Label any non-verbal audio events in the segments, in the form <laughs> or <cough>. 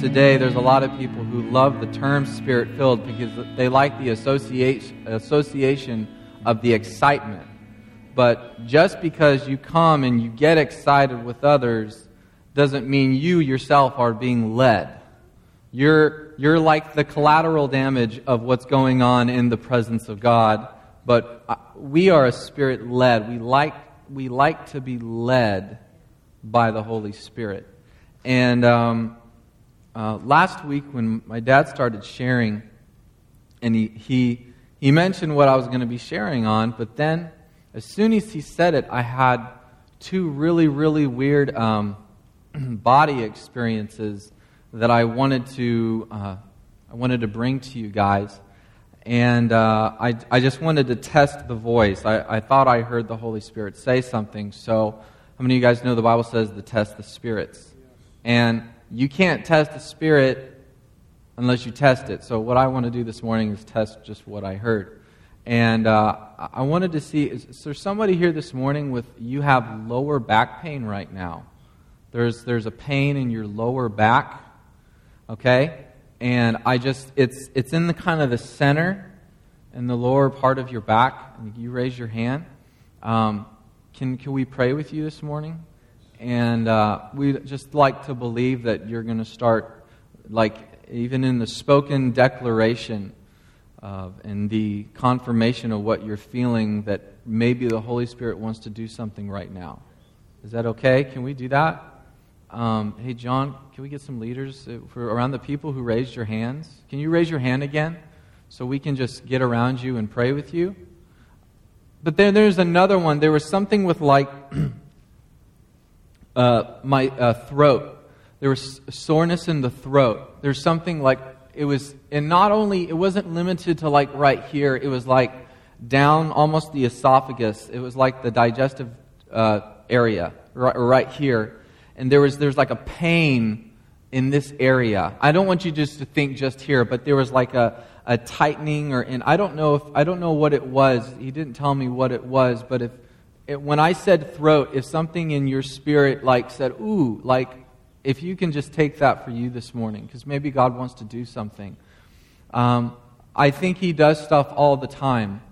today there's a lot of people who love the term spirit filled because they like the association, association of the excitement. But just because you come and you get excited with others doesn't mean you yourself are being led. You're, you're like the collateral damage of what's going on in the presence of God. But uh, we are a spirit led. We like, we like to be led by the Holy Spirit. And um, uh, last week, when my dad started sharing, and he, he, he mentioned what I was going to be sharing on, but then as soon as he said it, I had two really, really weird um, <clears throat> body experiences that I wanted to, uh, I wanted to bring to you guys. And uh, I, I just wanted to test the voice. I, I thought I heard the Holy Spirit say something. So, how many of you guys know the Bible says to test the spirits? And you can't test the spirit unless you test it. So, what I want to do this morning is test just what I heard. And uh, I wanted to see is, is there somebody here this morning with you have lower back pain right now? There's, there's a pain in your lower back, okay? And I just, it's, it's in the kind of the center and the lower part of your back. You raise your hand. Um, can, can we pray with you this morning? And uh, we just like to believe that you're going to start, like, even in the spoken declaration uh, and the confirmation of what you're feeling, that maybe the Holy Spirit wants to do something right now. Is that okay? Can we do that? Um, hey, John, can we get some leaders uh, for around the people who raised your hands? Can you raise your hand again so we can just get around you and pray with you? But then there's another one. There was something with like <clears throat> uh, my uh, throat. There was soreness in the throat. There's something like it was, and not only it wasn't limited to like right here. It was like down almost the esophagus. It was like the digestive uh, area right, right here, and there was there's like a pain in this area. I don't want you just to think just here, but there was like a a tightening or and I don't know if I don't know what it was. He didn't tell me what it was, but if it, when I said throat, if something in your spirit like said, ooh, like if you can just take that for you this morning, because maybe God wants to do something. Um, I think He does stuff all the time.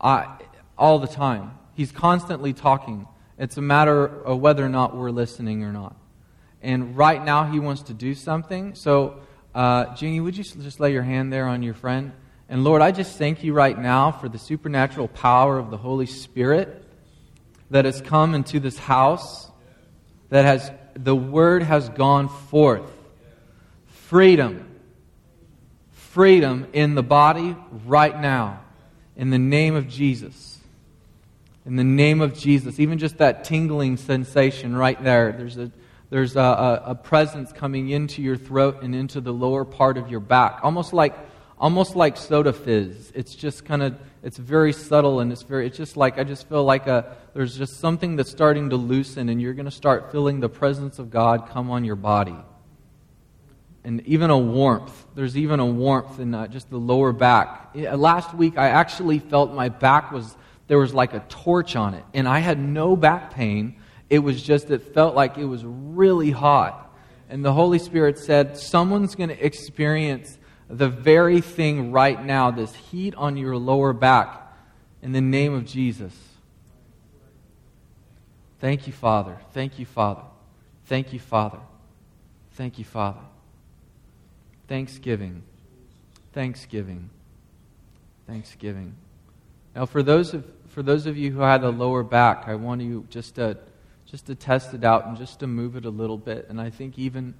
I, all the time. He's constantly talking. It's a matter of whether or not we're listening or not. And right now, He wants to do something. So, uh, Jeannie, would you just lay your hand there on your friend? And Lord, I just thank you right now for the supernatural power of the Holy Spirit that has come into this house, that has the word has gone forth. Freedom. Freedom in the body right now. In the name of Jesus. In the name of Jesus. Even just that tingling sensation right there. There's a there's a, a, a presence coming into your throat and into the lower part of your back. Almost like almost like soda fizz. It's just kind of it's very subtle and it's very it's just like I just feel like a there's just something that's starting to loosen and you're going to start feeling the presence of God come on your body. And even a warmth. There's even a warmth in uh, just the lower back. Last week I actually felt my back was there was like a torch on it and I had no back pain. It was just it felt like it was really hot. And the Holy Spirit said someone's going to experience the very thing right now, this heat on your lower back, in the name of Jesus. Thank you, Father. Thank you, Father. Thank you, Father. Thank you, Father. Thanksgiving. Thanksgiving. Thanksgiving. Now, for those of, for those of you who had a lower back, I want you just to, just to test it out and just to move it a little bit. And I think even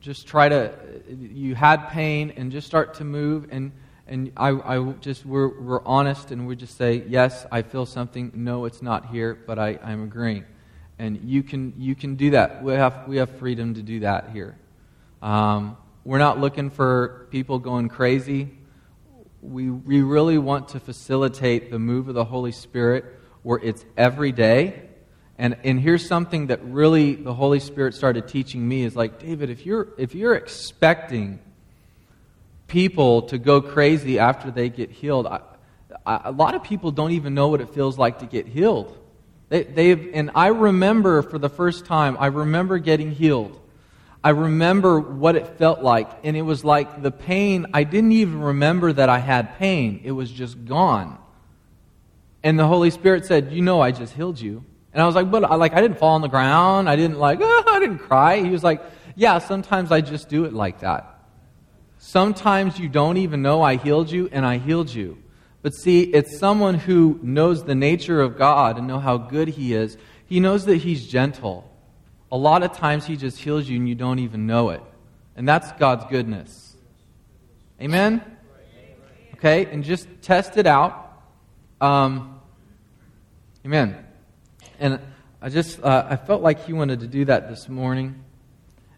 just try to, you had pain and just start to move. And, and I, I just, we're, we're honest and we just say, yes, I feel something. No, it's not here, but I, I'm agreeing. And you can, you can do that. We have, we have freedom to do that here. Um, we're not looking for people going crazy. We, we really want to facilitate the move of the Holy Spirit where it's every day and, and here's something that really the Holy Spirit started teaching me is like, David, if you're, if you're expecting people to go crazy after they get healed, I, I, a lot of people don't even know what it feels like to get healed. They, they've, and I remember for the first time, I remember getting healed. I remember what it felt like. And it was like the pain, I didn't even remember that I had pain. It was just gone. And the Holy Spirit said, You know, I just healed you. And I was like, But I, like, I didn't fall on the ground. I didn't, like, oh, <laughs> I didn't cry. He was like, Yeah, sometimes I just do it like that. Sometimes you don't even know I healed you, and I healed you. But see, it's someone who knows the nature of God and know how good He is. He knows that He's gentle. A lot of times He just heals you and you don't even know it. And that's God's goodness. Amen? Okay, and just test it out. Um, amen. And I just, uh, I felt like He wanted to do that this morning.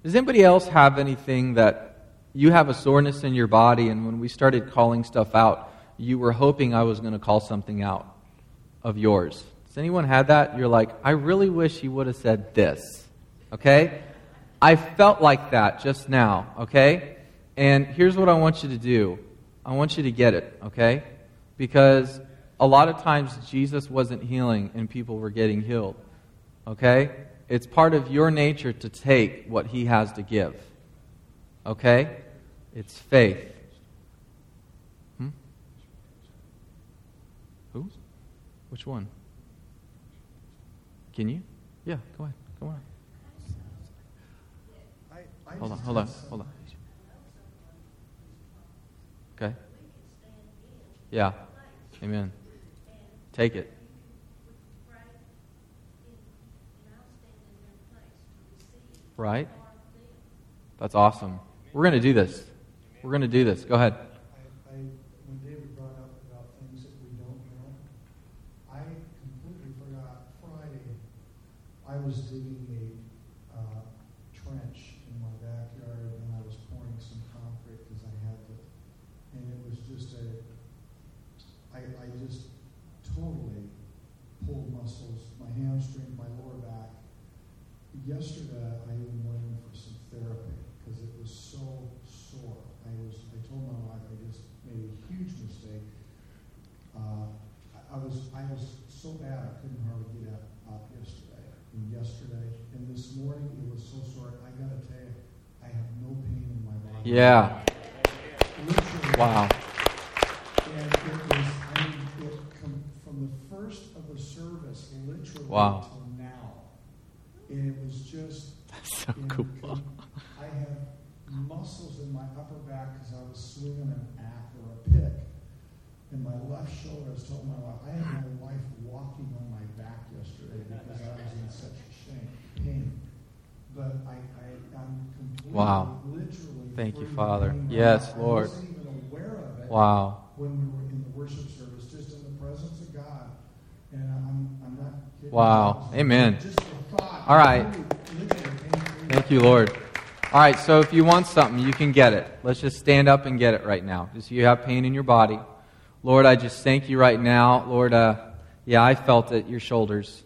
Does anybody else have anything that you have a soreness in your body, and when we started calling stuff out, you were hoping I was going to call something out of yours? Has anyone had that? You're like, I really wish he would have said this. Okay? I felt like that just now, okay? And here's what I want you to do I want you to get it, okay? Because a lot of times Jesus wasn't healing and people were getting healed, okay? It's part of your nature to take what he has to give, okay? It's faith. Hmm? Who? Which one? Can you? Yeah, go ahead. Go on. Hold on, hold on, hold on. Okay. Yeah. Amen. Take it. Right? That's awesome. We're going to do this. We're going to do this. Go ahead. I, when David brought up about things that we don't know, I completely forgot Friday. I was digging a uh, trench in my backyard and I was pouring some concrete because I had to, and it was just a. I, I just totally pulled muscles, my hamstring, my lower back. Yesterday, I even went in for some therapy because it was so sore. I was, I told my wife I just made a huge mistake. Uh, I, I was, I was so bad I couldn't hardly get up, up yesterday. And yesterday, and this morning it was so sore. I got to tell you, I have no pain in my body. Yeah. Literally. Wow. And it was, I mean, it from the first of the service, literally Wow. till now. And it was just. That's so and cool. com- I have muscles in my upper back because I was swinging an axe or a pick. And my left shoulder, I was telling my wife, I had my wife walking on my back yesterday because I was in such shame, pain. But I, I, I'm completely, Wow. Thank you, Father. Yes, Lord. Wow. when we were in the worship service, just in the presence of God. And I'm, I'm not. Wow. Amen. All right. Thank you, Lord. All right, so if you want something, you can get it. Let's just stand up and get it right now. Just you have pain in your body. Lord, I just thank you right now. Lord, uh, yeah, I felt it, your shoulders.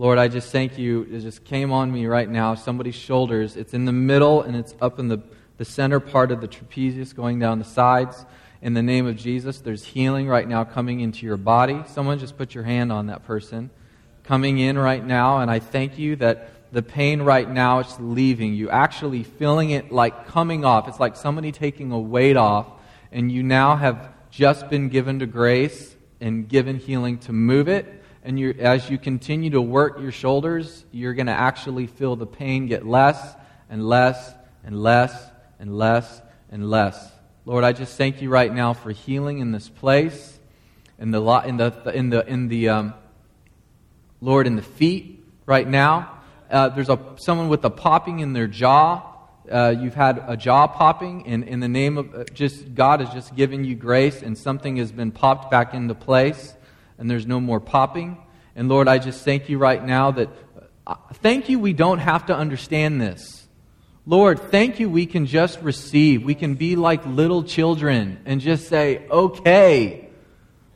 Lord, I just thank you. It just came on me right now, somebody's shoulders. It's in the middle and it's up in the, the center part of the trapezius going down the sides. In the name of Jesus, there's healing right now coming into your body. Someone just put your hand on that person. Coming in right now, and I thank you that the pain right now is leaving you, actually feeling it like coming off. It's like somebody taking a weight off, and you now have just been given to grace and given healing to move it. And as you continue to work your shoulders, you're going to actually feel the pain get less and less and less and less and less. Lord, I just thank you right now for healing in this place, in the in the in the in the um, Lord in the feet right now. Uh, there's a someone with a popping in their jaw. Uh, you've had a jaw popping, and in the name of uh, just God has just given you grace, and something has been popped back into place, and there's no more popping. And Lord, I just thank you right now that uh, thank you. We don't have to understand this. Lord, thank you. We can just receive. We can be like little children and just say, okay.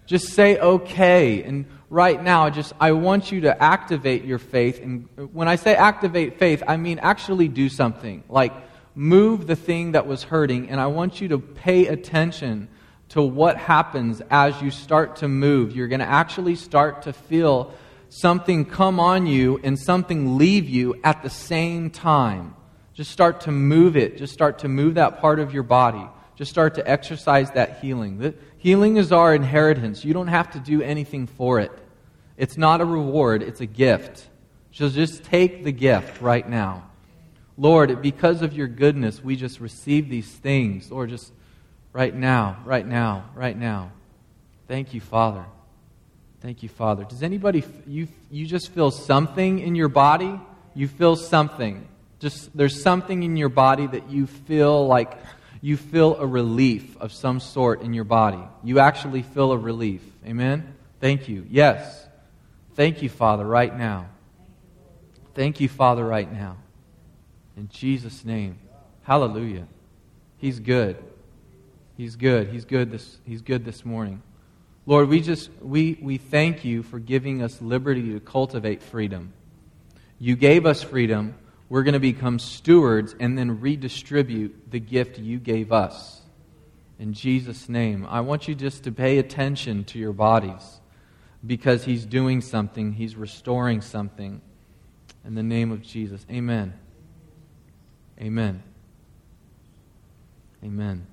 Just say, okay. And right now, I just I want you to activate your faith. And when I say activate faith, I mean actually do something. Like move the thing that was hurting. And I want you to pay attention to what happens as you start to move. You're going to actually start to feel something come on you and something leave you at the same time. Just start to move it. Just start to move that part of your body. Just start to exercise that healing. The healing is our inheritance. You don't have to do anything for it. It's not a reward, it's a gift. So just take the gift right now. Lord, because of your goodness, we just receive these things. Lord, just right now, right now, right now. Thank you, Father. Thank you, Father. Does anybody, you, you just feel something in your body? You feel something. Just, there's something in your body that you feel like you feel a relief of some sort in your body. You actually feel a relief. Amen? Thank you. Yes. Thank you, Father, right now. Thank you, Father, right now. In Jesus' name. Hallelujah. He's good. He's good. He's good this, he's good this morning. Lord, we just we, we thank you for giving us liberty to cultivate freedom. You gave us freedom. We're going to become stewards and then redistribute the gift you gave us. In Jesus' name, I want you just to pay attention to your bodies because He's doing something, He's restoring something. In the name of Jesus. Amen. Amen. Amen.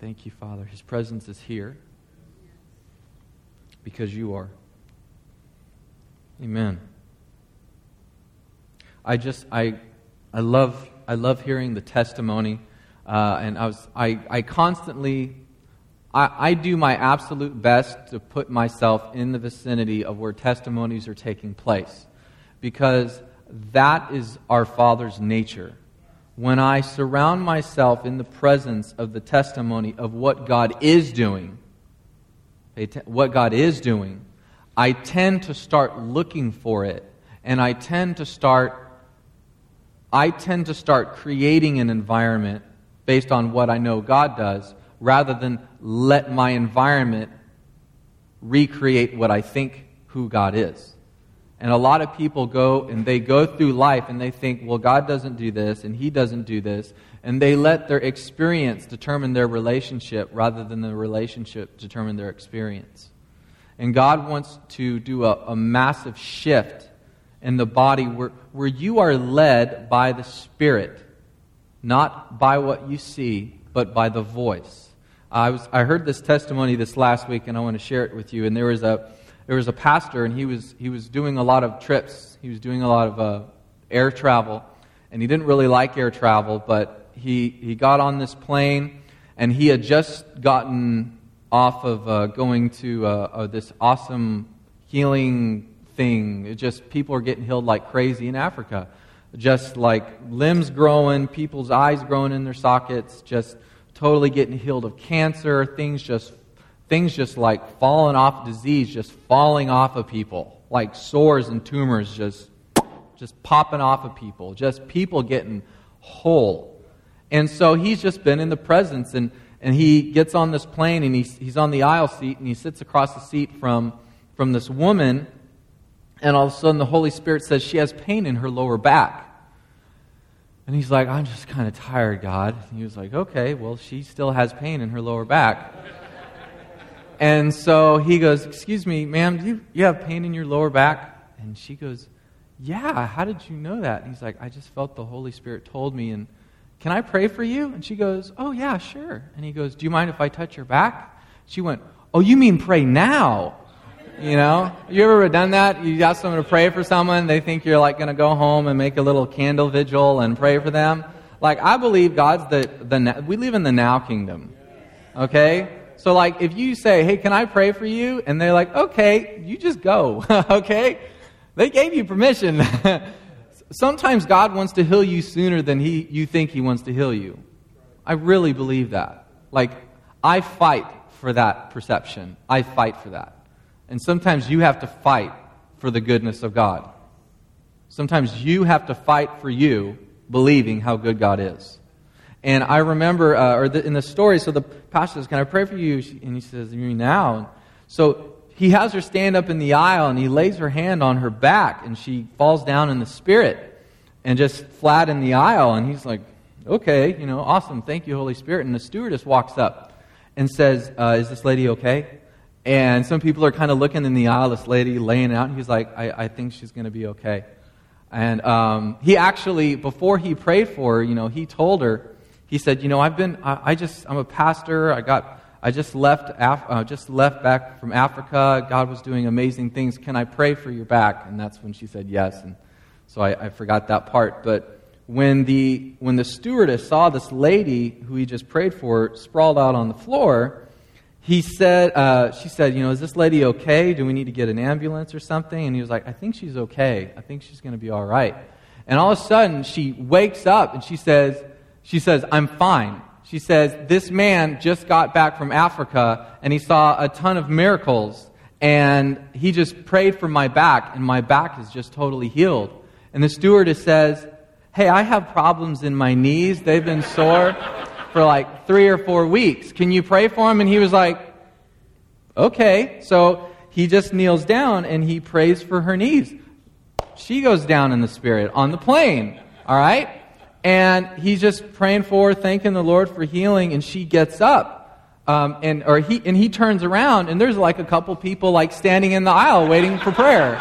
Thank you, Father. His presence is here because you are. Amen. I just I I love I love hearing the testimony, uh, and I was I I constantly I, I do my absolute best to put myself in the vicinity of where testimonies are taking place, because that is our Father's nature. When I surround myself in the presence of the testimony of what God is doing, what God is doing, I tend to start looking for it, and I tend to start I tend to start creating an environment based on what I know God does rather than let my environment recreate what I think who God is. And a lot of people go and they go through life and they think, well, God doesn't do this and He doesn't do this. And they let their experience determine their relationship rather than the relationship determine their experience. And God wants to do a, a massive shift in the body where, where you are led by the Spirit, not by what you see, but by the voice. I, was, I heard this testimony this last week, and I want to share it with you. And there was a, there was a pastor, and he was, he was doing a lot of trips. He was doing a lot of uh, air travel, and he didn't really like air travel, but he, he got on this plane, and he had just gotten off of uh, going to uh, uh this awesome healing thing. It just people are getting healed like crazy in Africa. Just like limbs growing, people's eyes growing in their sockets, just totally getting healed of cancer, things just things just like falling off disease, just falling off of people, like sores and tumors just just popping off of people, just people getting whole. And so he's just been in the presence and and he gets on this plane and he's, he's on the aisle seat and he sits across the seat from, from this woman and all of a sudden, the Holy Spirit says she has pain in her lower back. And he's like, I'm just kind of tired, God. And he was like, okay, well, she still has pain in her lower back. And so he goes, Excuse me, ma'am, do you, you have pain in your lower back? And she goes, Yeah, how did you know that? And he's like, I just felt the Holy Spirit told me. And can I pray for you? And she goes, Oh, yeah, sure. And he goes, Do you mind if I touch your back? She went, Oh, you mean pray now? You know, you ever done that? You ask someone to pray for someone, they think you're like going to go home and make a little candle vigil and pray for them. Like I believe God's the the we live in the now kingdom. Okay? So like if you say, "Hey, can I pray for you?" and they're like, "Okay, you just go." <laughs> okay? They gave you permission. <laughs> Sometimes God wants to heal you sooner than he you think he wants to heal you. I really believe that. Like I fight for that perception. I fight for that. And sometimes you have to fight for the goodness of God. Sometimes you have to fight for you, believing how good God is. And I remember, uh, or the, in the story, so the pastor says, Can I pray for you? And he says, You now? So he has her stand up in the aisle and he lays her hand on her back and she falls down in the spirit and just flat in the aisle. And he's like, Okay, you know, awesome. Thank you, Holy Spirit. And the stewardess walks up and says, uh, Is this lady okay? And some people are kind of looking in the aisle, this lady laying out, and he's like, I, I think she's going to be okay. And um, he actually, before he prayed for her, you know, he told her, he said, you know, I've been, I, I just, I'm a pastor. I got, I just left, Af- uh, just left back from Africa. God was doing amazing things. Can I pray for your back? And that's when she said yes. And so I, I forgot that part. But when the, when the stewardess saw this lady who he just prayed for sprawled out on the floor, he said, uh, she said, you know, is this lady okay? Do we need to get an ambulance or something? And he was like, I think she's okay. I think she's going to be all right. And all of a sudden, she wakes up and she says, she says, I'm fine. She says, this man just got back from Africa and he saw a ton of miracles and he just prayed for my back and my back is just totally healed. And the stewardess says, hey, I have problems in my knees. They've been sore for like three or four weeks. Can you pray for him? And he was like, okay. So he just kneels down and he prays for her knees. She goes down in the spirit on the plane. All right? And he's just praying for her, thanking the Lord for healing, and she gets up. Um, and, or he, and he turns around, and there's like a couple people like standing in the aisle waiting for prayer.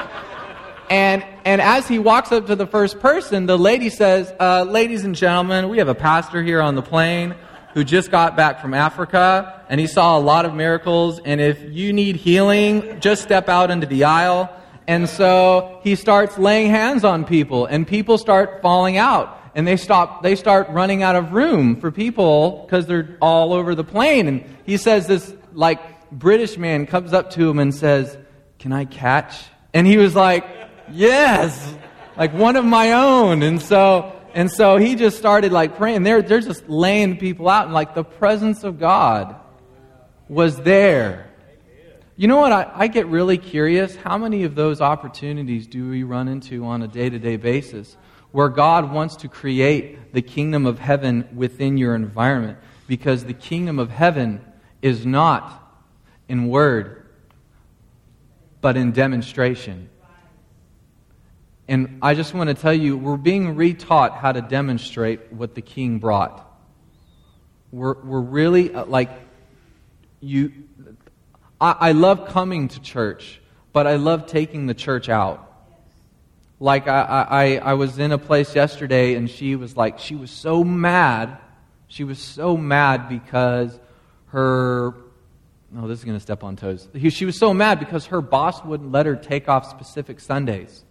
And, and as he walks up to the first person, the lady says, uh, Ladies and gentlemen, we have a pastor here on the plane who just got back from Africa, and he saw a lot of miracles. And if you need healing, just step out into the aisle. And so he starts laying hands on people, and people start falling out. And they stop, they start running out of room for people because they're all over the plane. And he says this, like, British man comes up to him and says, Can I catch? And he was like, Yes, like one of my own. And so, and so he just started like praying. They're, they're just laying people out, and like the presence of God was there. You know what? I, I get really curious. How many of those opportunities do we run into on a day to day basis where God wants to create the kingdom of heaven within your environment? Because the kingdom of heaven is not in word, but in demonstration. And I just want to tell you, we're being retaught how to demonstrate what the king brought. We're, we're really uh, like, you. I, I love coming to church, but I love taking the church out. Like, I, I, I was in a place yesterday, and she was like, she was so mad. She was so mad because her Oh, this is going to step on toes. She was so mad because her boss wouldn't let her take off specific Sundays.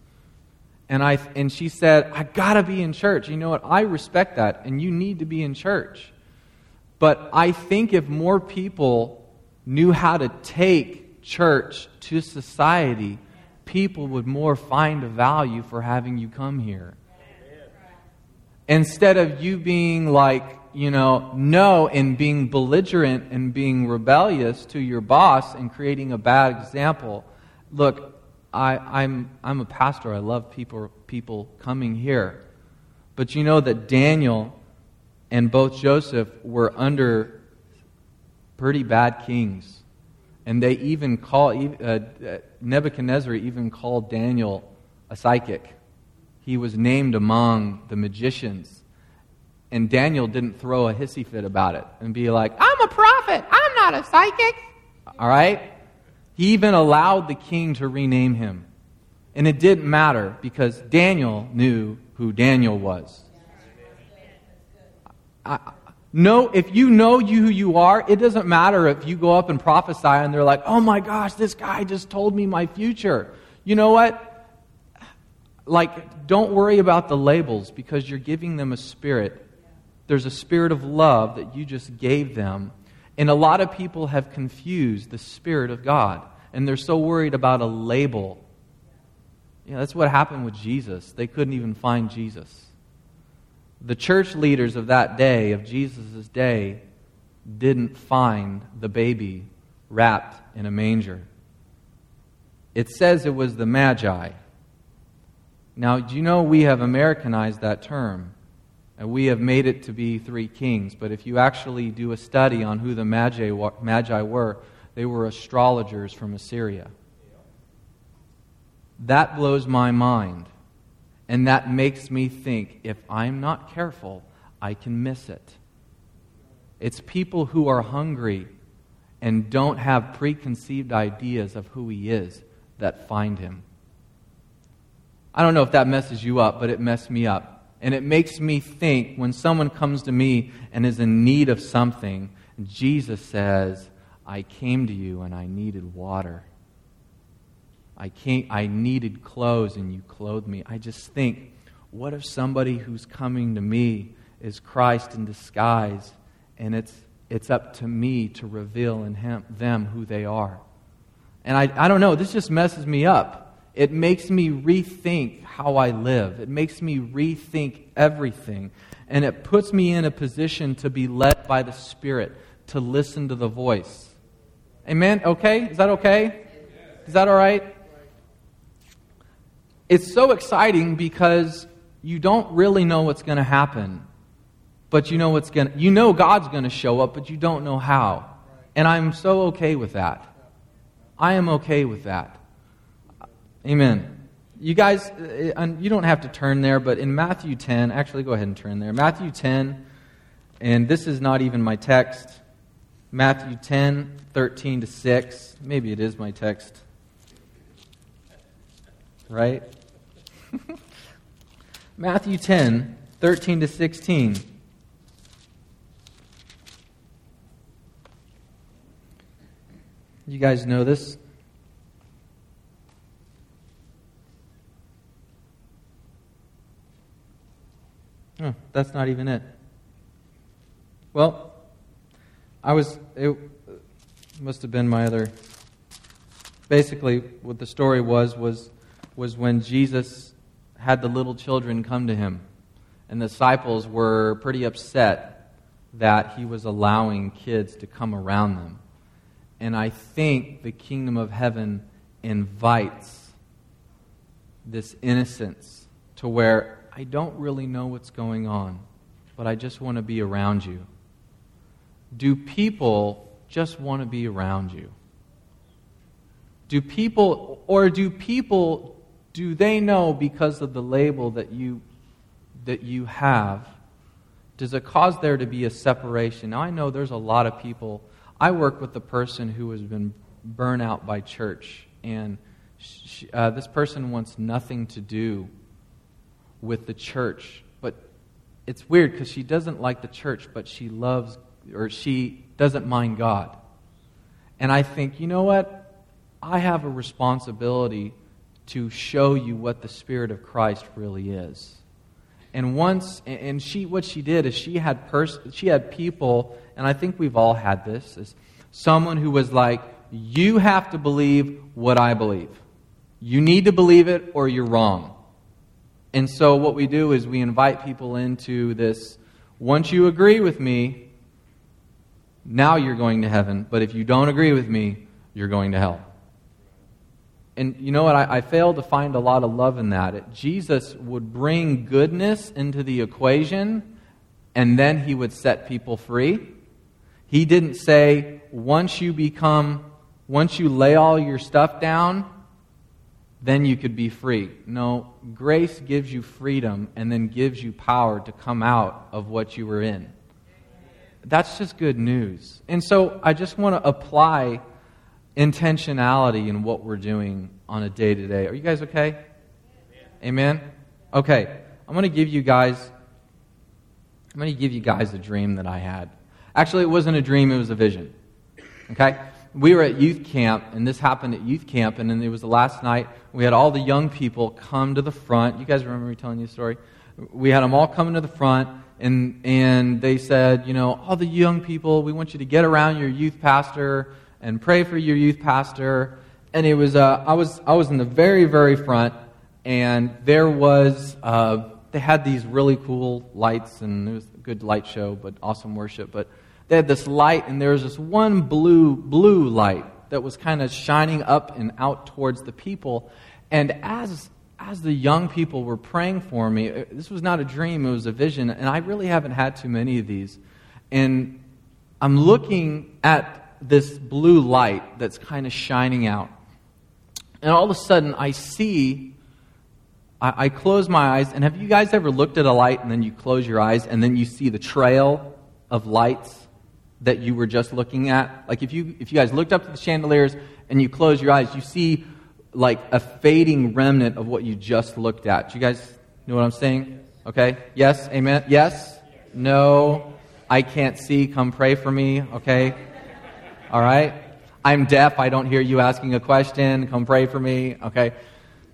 And, I, and she said, I got to be in church. You know what? I respect that, and you need to be in church. But I think if more people knew how to take church to society, people would more find a value for having you come here. Instead of you being like, you know, no, and being belligerent and being rebellious to your boss and creating a bad example. Look, I, I'm, I'm a pastor. I love people, people coming here. But you know that Daniel and both Joseph were under pretty bad kings. And they even call, uh, Nebuchadnezzar even called Daniel a psychic. He was named among the magicians. And Daniel didn't throw a hissy fit about it and be like, I'm a prophet. I'm not a psychic. All right? He even allowed the king to rename him. And it didn't matter because Daniel knew who Daniel was. I, no, if you know you who you are, it doesn't matter if you go up and prophesy and they're like, oh my gosh, this guy just told me my future. You know what? Like, don't worry about the labels because you're giving them a spirit. There's a spirit of love that you just gave them and a lot of people have confused the Spirit of God, and they're so worried about a label. Yeah, that's what happened with Jesus. They couldn't even find Jesus. The church leaders of that day, of Jesus' day, didn't find the baby wrapped in a manger. It says it was the Magi. Now, do you know we have Americanized that term? And we have made it to be three kings. But if you actually do a study on who the Magi, Magi were, they were astrologers from Assyria. That blows my mind. And that makes me think if I'm not careful, I can miss it. It's people who are hungry and don't have preconceived ideas of who he is that find him. I don't know if that messes you up, but it messed me up. And it makes me think when someone comes to me and is in need of something, Jesus says, I came to you and I needed water. I, came, I needed clothes and you clothed me. I just think, what if somebody who's coming to me is Christ in disguise and it's, it's up to me to reveal in him, them who they are? And I, I don't know, this just messes me up. It makes me rethink how I live. It makes me rethink everything. And it puts me in a position to be led by the Spirit, to listen to the voice. Amen? Okay? Is that okay? Is that all right? It's so exciting because you don't really know what's going to happen. But you know what's going to, you know God's going to show up, but you don't know how. And I'm so okay with that. I am okay with that. Amen. You guys, uh, you don't have to turn there, but in Matthew 10, actually go ahead and turn there. Matthew 10, and this is not even my text. Matthew 10, 13 to 6. Maybe it is my text. Right? <laughs> Matthew 10, 13 to 16. You guys know this? Oh, that's not even it. Well, I was, it must have been my other. Basically, what the story was, was, was when Jesus had the little children come to him. And the disciples were pretty upset that he was allowing kids to come around them. And I think the kingdom of heaven invites this innocence to where I don't really know what's going on, but I just want to be around you. Do people just want to be around you? Do people, or do people, do they know because of the label that you, that you have? Does it cause there to be a separation? Now, I know there's a lot of people. I work with a person who has been burnt out by church, and she, uh, this person wants nothing to do with the church. But it's weird because she doesn't like the church, but she loves, or she doesn't mind God. And I think, you know what? I have a responsibility to show you what the Spirit of Christ really is. And once, and she, what she did is she had pers- she had people, and I think we've all had this, is someone who was like, you have to believe what I believe. You need to believe it or you're wrong. And so what we do is we invite people into this once you agree with me, now you're going to heaven. But if you don't agree with me, you're going to hell. And you know what? I, I failed to find a lot of love in that. It, Jesus would bring goodness into the equation, and then he would set people free. He didn't say, once you become, once you lay all your stuff down, then you could be free. No, grace gives you freedom and then gives you power to come out of what you were in. That's just good news. And so I just want to apply intentionality in what we're doing on a day to day. Are you guys okay? Amen? Okay. I'm going to give you guys I'm going to give you guys a dream that I had. Actually, it wasn't a dream, it was a vision. Okay? we were at youth camp, and this happened at youth camp, and then it was the last night. We had all the young people come to the front. You guys remember me telling you a story? We had them all coming to the front, and, and they said, you know, all the young people, we want you to get around your youth pastor and pray for your youth pastor. And it was, uh, I, was, I was in the very, very front, and there was, uh, they had these really cool lights, and it was a good light show, but awesome worship. But they had this light, and there was this one blue, blue light that was kind of shining up and out towards the people. And as, as the young people were praying for me, uh, this was not a dream, it was a vision, and I really haven't had too many of these. And I'm looking at this blue light that's kind of shining out. And all of a sudden, I see, I, I, close my eyes, and have you guys ever looked at a light and then you close your eyes and then you see the trail of lights? that you were just looking at. Like if you, if you guys looked up to the chandeliers and you close your eyes, you see like a fading remnant of what you just looked at. Do you guys know what I'm saying? Okay? Yes? Amen? Yes? No? I can't see. Come pray for me. Okay? All right? I'm deaf. I don't hear you asking a question. Come pray for me. Okay?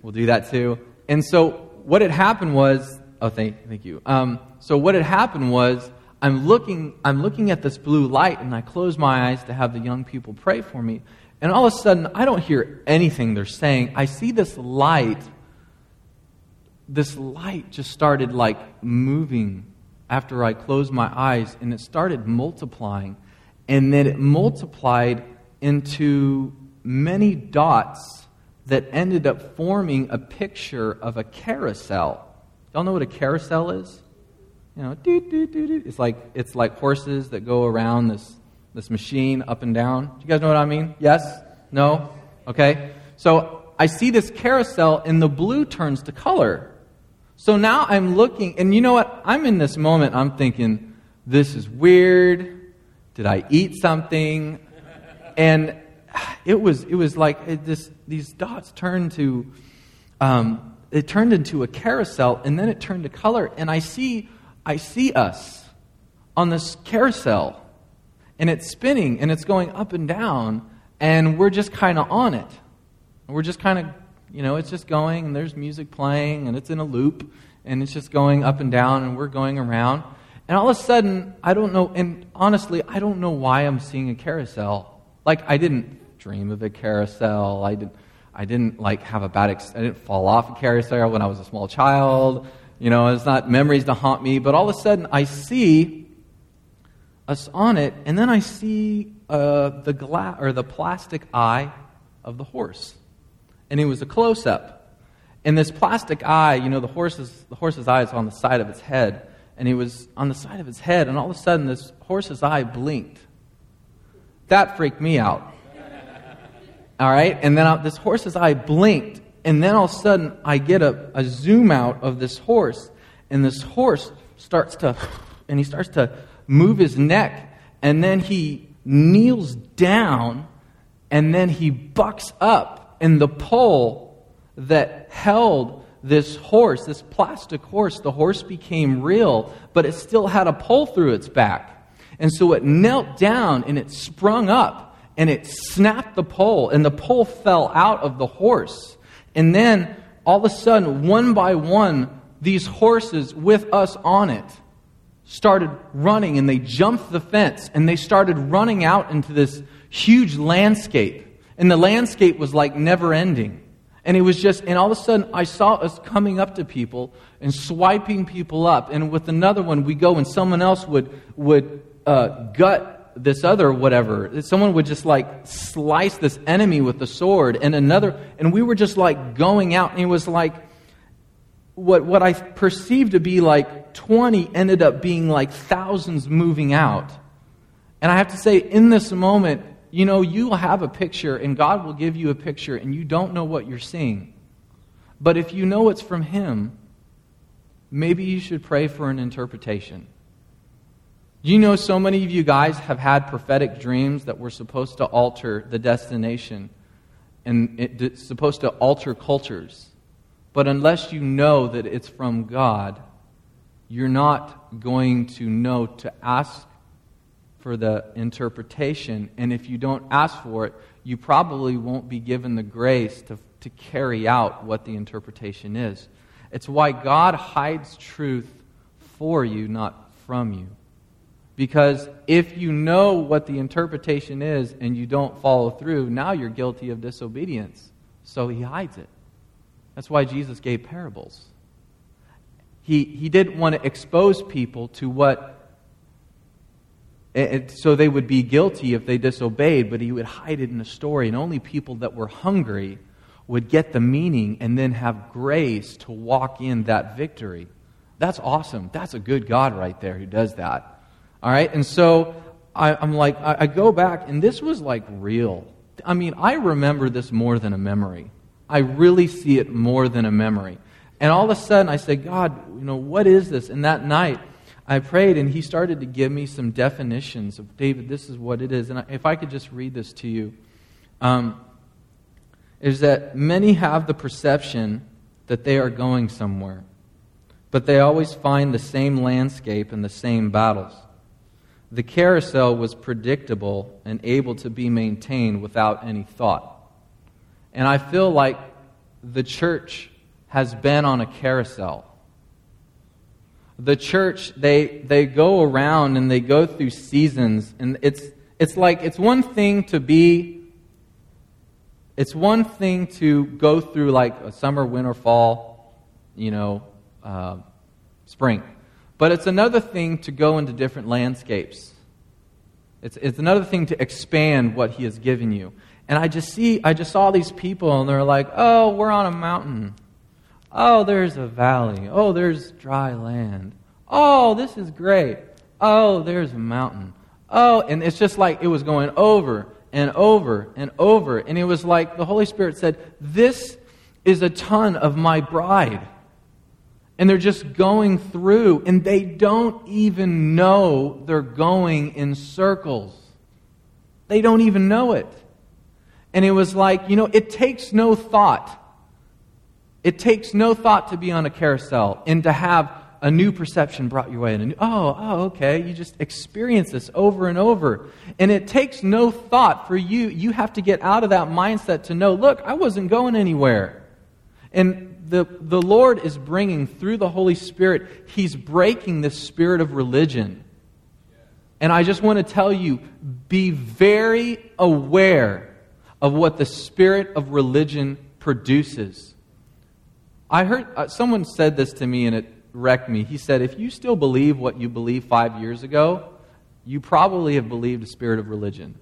We'll do that too. And so what had happened was, oh, thank, thank you. Um, so what had happened was, I'm looking, I'm looking at this blue light, and I close my eyes to have the young people pray for me. And all of a sudden, I don't hear anything they're saying. I see this light. This light just started like moving after I closed my eyes, and it started multiplying. And then it multiplied into many dots that ended up forming a picture of a carousel. Y'all know what a carousel is? You know, doo, doo, doo. It's like it's like horses that go around this this machine up and down. Do you guys know what I mean? Yes? No? Okay. So I see this carousel and the blue turns to color. So now I'm looking, and you know what? I'm in this moment, I'm thinking, this is weird. Did I eat something? And it was, it was like it these dots turned to, um, it turned into a carousel, and then it turned to color. And I see I see us on this carousel, and it's spinning and it's going up and down, and we're just kind of on it. We're just kind of, you know, it's just going, and there's music playing, and it's in a loop, and it's just going up and down, and we're going around. And all of a sudden, I don't know, and honestly, I don't know why I'm seeing a carousel. Like, I didn't dream of a carousel. I didn't, I didn't like have a bad, ex- I didn't fall off a carousel when I was a small child. You know, it's not memories to haunt me, but all of a sudden I see us on it, and then I see uh, the glass or the plastic eye of the horse, and it was a close up. And this plastic eye, you know, the horse's the horse's eye is on the side of its head, and he was on the side of his head, and all of a sudden this horse's eye blinked. That freaked me out. All right, and then I, this horse's eye blinked, and then all of a sudden, I get a, a zoom out of this horse, and this horse starts to, and he starts to move his neck, and then he kneels down, and then he bucks up, and the pole that held this horse, this plastic horse, the horse became real, but it still had a pole through its back. And so it knelt down and it sprung up and it snapped the pole, and the pole fell out of the horse. And then all of a sudden, one by one, these horses with us on it started running and they jumped the fence and they started running out into this huge landscape. And the landscape was like never ending. And it was just, and all of a sudden I saw us coming up to people and swiping people up. And with another one, we go and someone else would, would uh, gut this other whatever. Someone would just like slice this enemy with the sword, and another, and we were just like going out, and it was like what, what I perceived to be like 20 ended up being like thousands moving out. And I have to say, in this moment, you know, you'll have a picture, and God will give you a picture, and you don't know what you're seeing. But if you know it's from Him, maybe you should pray for an interpretation. You know, so many of you guys have had prophetic dreams that were supposed to alter the destination and it's supposed to alter cultures. But unless you know that it's from God, you're not going to know to ask for the interpretation. And if you don't ask for it, you probably won't be given the grace to, to carry out what the interpretation is. It's why God hides truth for you, not from you. Because if you know what the interpretation is and you don't follow through, now you're guilty of disobedience. So he hides it. That's why Jesus gave parables. He, he didn't want to expose people to what, so they would be guilty if they disobeyed, but he would hide it in a story. And only people that were hungry would get the meaning and then have grace to walk in that victory. That's awesome. That's a good God right there who does that. All right? And so I, am like, I, I go back, and this was like real. I mean, I remember this more than a memory. I really see it more than a memory. And all of a sudden, I say, God, you know, what is this? And that night, I prayed, and He started to give me some definitions of David, this is what it is. And if I could just read this to you. Um, is that many have the perception that they are going somewhere, but they always find the same landscape and the same battles. The carousel was predictable and able to be maintained without any thought. And I feel like the church has been on a carousel. The church, they, they go around and they go through seasons, and it's, it's like it's one thing to be it's one thing to go through like a summer, winter, fall, you know, uh, spring. But it's another thing to go into different landscapes. It's, it's another thing to expand what he has given you. And I just see, I just saw these people and they're like, oh, we're on a mountain. Oh, there's a valley. Oh, there's dry land. Oh, this is great. Oh, there's a mountain. Oh, and it's just like it was going over and over and over. And it was like the Holy Spirit said, This is a ton of my bride. And they're just going through, and they don't even know they're going in circles. They don't even know it. And it was like, you know, it takes no thought. It takes no thought to be on a carousel and to have a new perception brought your way. And new, oh, oh, okay. You just experience this over and over. And it takes no thought for you. You have to get out of that mindset to know, look, I wasn't going anywhere. And the, the Lord is bringing, through the Holy Spirit, He's breaking this spirit of religion. And I just want to tell you be very aware of what the spirit of religion produces. I heard uh, someone said this to me, and it wrecked me. He said, If you still believe what you believed five years ago, you probably have believed a spirit of religion.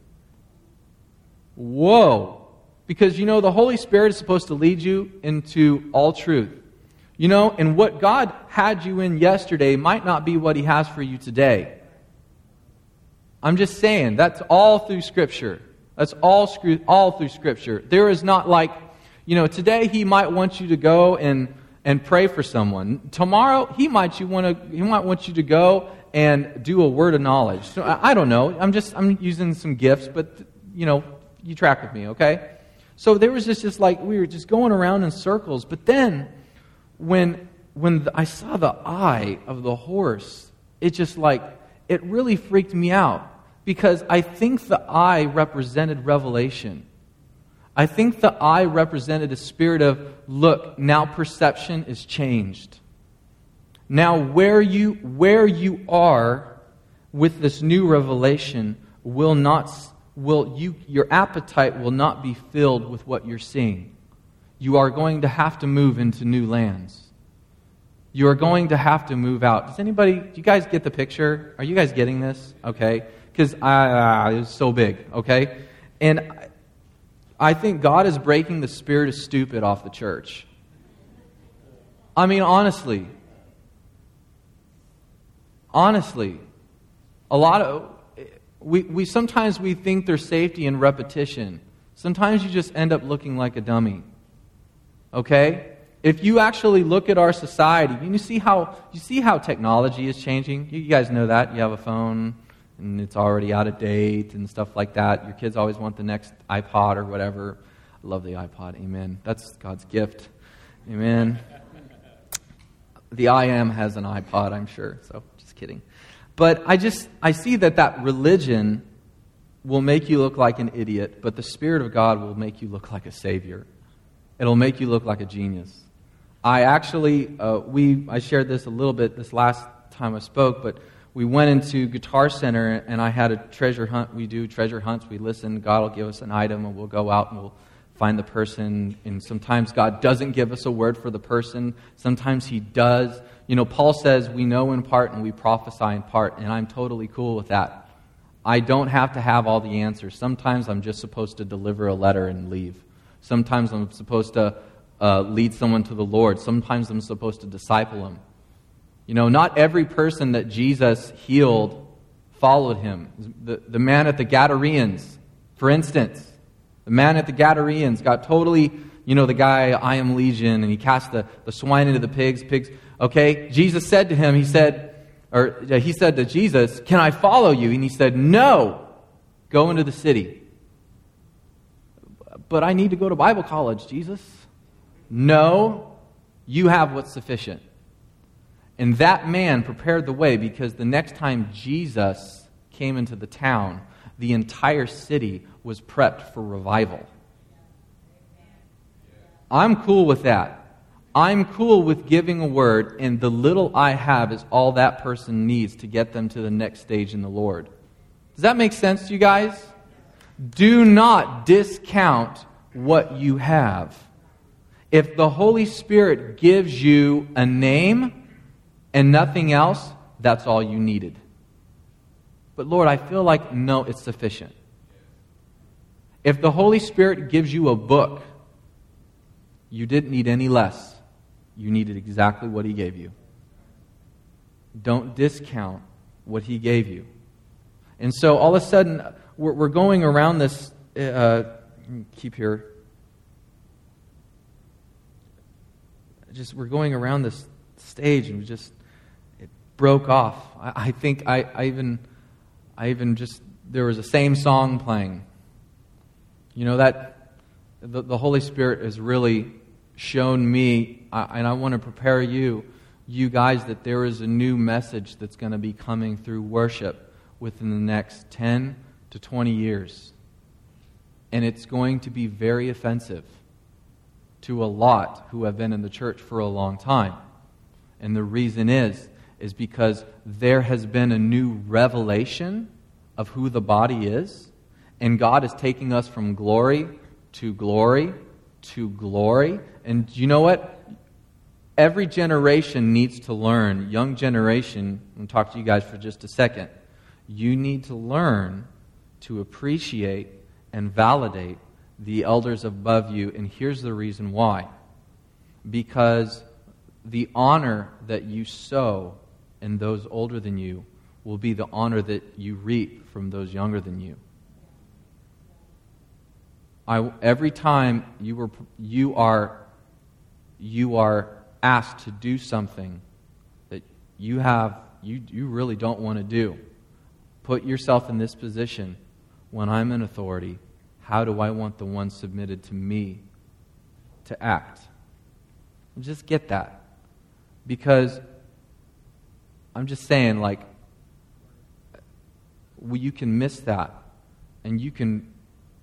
Whoa. Because you know, the Holy Spirit is supposed to lead you into all truth. You know, and what God had you in yesterday might not be what He has for you today. I'm just saying, that's all through Scripture. That's all, all through Scripture. There is not like, you know, today He might want you to go and and pray for someone. Tomorrow, he might, you want to, he might want you to go and do a word of knowledge. So I, I don't know. I'm just I'm using some gifts, but you know, you track with me, okay? So there was just, just like we were just going around in circles. But then, when when I saw the eye of the horse, it just like it really freaked me out because I think the eye represented revelation. I think the eye represented a spirit of, look, now perception is changed. Now, where you, where you are with this new revelation will not, will you, your appetite will not be filled with what you're seeing. You are going to have to move into new lands. You are going to have to move out. Does anybody, do you guys get the picture? Are you guys getting this? Okay. Because uh, it's so big, okay? And I think God is breaking the spirit of stupid off the church. I mean, honestly. Honestly. A lot of. We, we sometimes we think there's safety in repetition. Sometimes you just end up looking like a dummy. Okay? If you actually look at our society, you see how you see how technology is changing. You guys know that. You have a phone and it's already out of date and stuff like that. Your kids always want the next iPod or whatever. I love the iPod. Amen. That's God's gift. Amen. The I am has an iPod, I'm sure. So just kidding. But I just I see that that religion will make you look like an idiot, but the Spirit of God will make you look like a savior. It'll make you look like a genius. I actually uh, we I shared this a little bit this last time I spoke, but we went into Guitar Center and I had a treasure hunt. We do treasure hunts. We listen. God will give us an item and we'll go out and we'll find the person. And sometimes God doesn't give us a word for the person. Sometimes He does. You know, Paul says we know in part and we prophesy in part, and I'm totally cool with that. I don't have to have all the answers. Sometimes I'm just supposed to deliver a letter and leave. Sometimes I'm supposed to uh, lead someone to the Lord. Sometimes I'm supposed to disciple them. You know, not every person that Jesus healed followed him. The, the man at the Gadarenes, for instance, the man at the Gadarenes got totally, you know, the guy, I am Legion, and he cast the, the swine into the pigs. Pigs, okay? Jesus said to him, he said, or he said to Jesus, Can I follow you? And he said, No, go into the city. but I need to go to Bible college, Jesus. No, you have what's sufficient. And that man prepared the way because the next time Jesus came into the town, the entire city was prepped for revival. I'm cool with that. I'm cool with giving a word, and the little I have is all that person needs to get them to the next stage in the Lord. Does that make sense to you guys? Do not discount what you have. If the Holy Spirit gives you a name and nothing else, that's all you needed. But Lord, I feel like no, it's sufficient. If the Holy Spirit gives you a book, you didn't need any less. You needed exactly what He gave you. Don't discount what He gave you. And so all of a sudden, we're, we're going around this. Uh, keep here. Just we're going around this stage, and just broke off. I, I think I, I even I even just there was a same song playing. You know that the, the Holy Spirit has really shown me, and I want to prepare you, you guys, that there is a new message that's going to be coming through worship within the next 10 to 20 years. And it's going to be very offensive to a lot who have been in the church for a long time. And the reason is, is because there has been a new revelation of who the body is, and God is taking us from glory to glory to glory. And you know what? Every generation needs to learn. Young generation, I'm going to talk to you guys for just a second. You need to learn to appreciate and validate the elders above you. And here's the reason why because the honor that you sow in those older than you will be the honor that you reap from those younger than you. I, every time you, were, you, are, you are asked to do something that you, have, you, you really don't want to do, put yourself in this position when I'm in authority, how do I want the one submitted to me to act? Just get that. Because I'm just saying, like, well, you can miss that. And you can,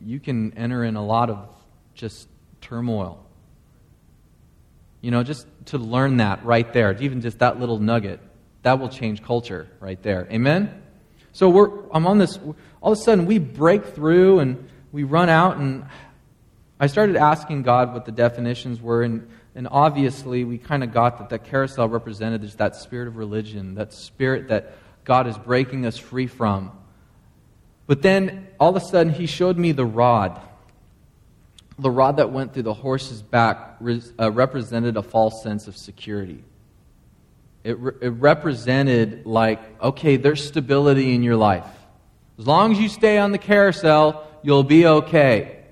you can enter in a lot of just turmoil. You know, just to learn that right there, even just that little nugget, that will change culture right there. Amen? So we're, I'm on this, all of a sudden we break through and we run out, and I started asking God what the definitions were, and, and obviously we kind of got that that carousel represented just that spirit of religion, that spirit that God is breaking us free from. But then all of a sudden he showed me the rod. The rod that went through the horse's back uh, represented a false sense of security. It, re- it represented, like, okay, there's stability in your life. As long as you stay on the carousel, you'll be okay.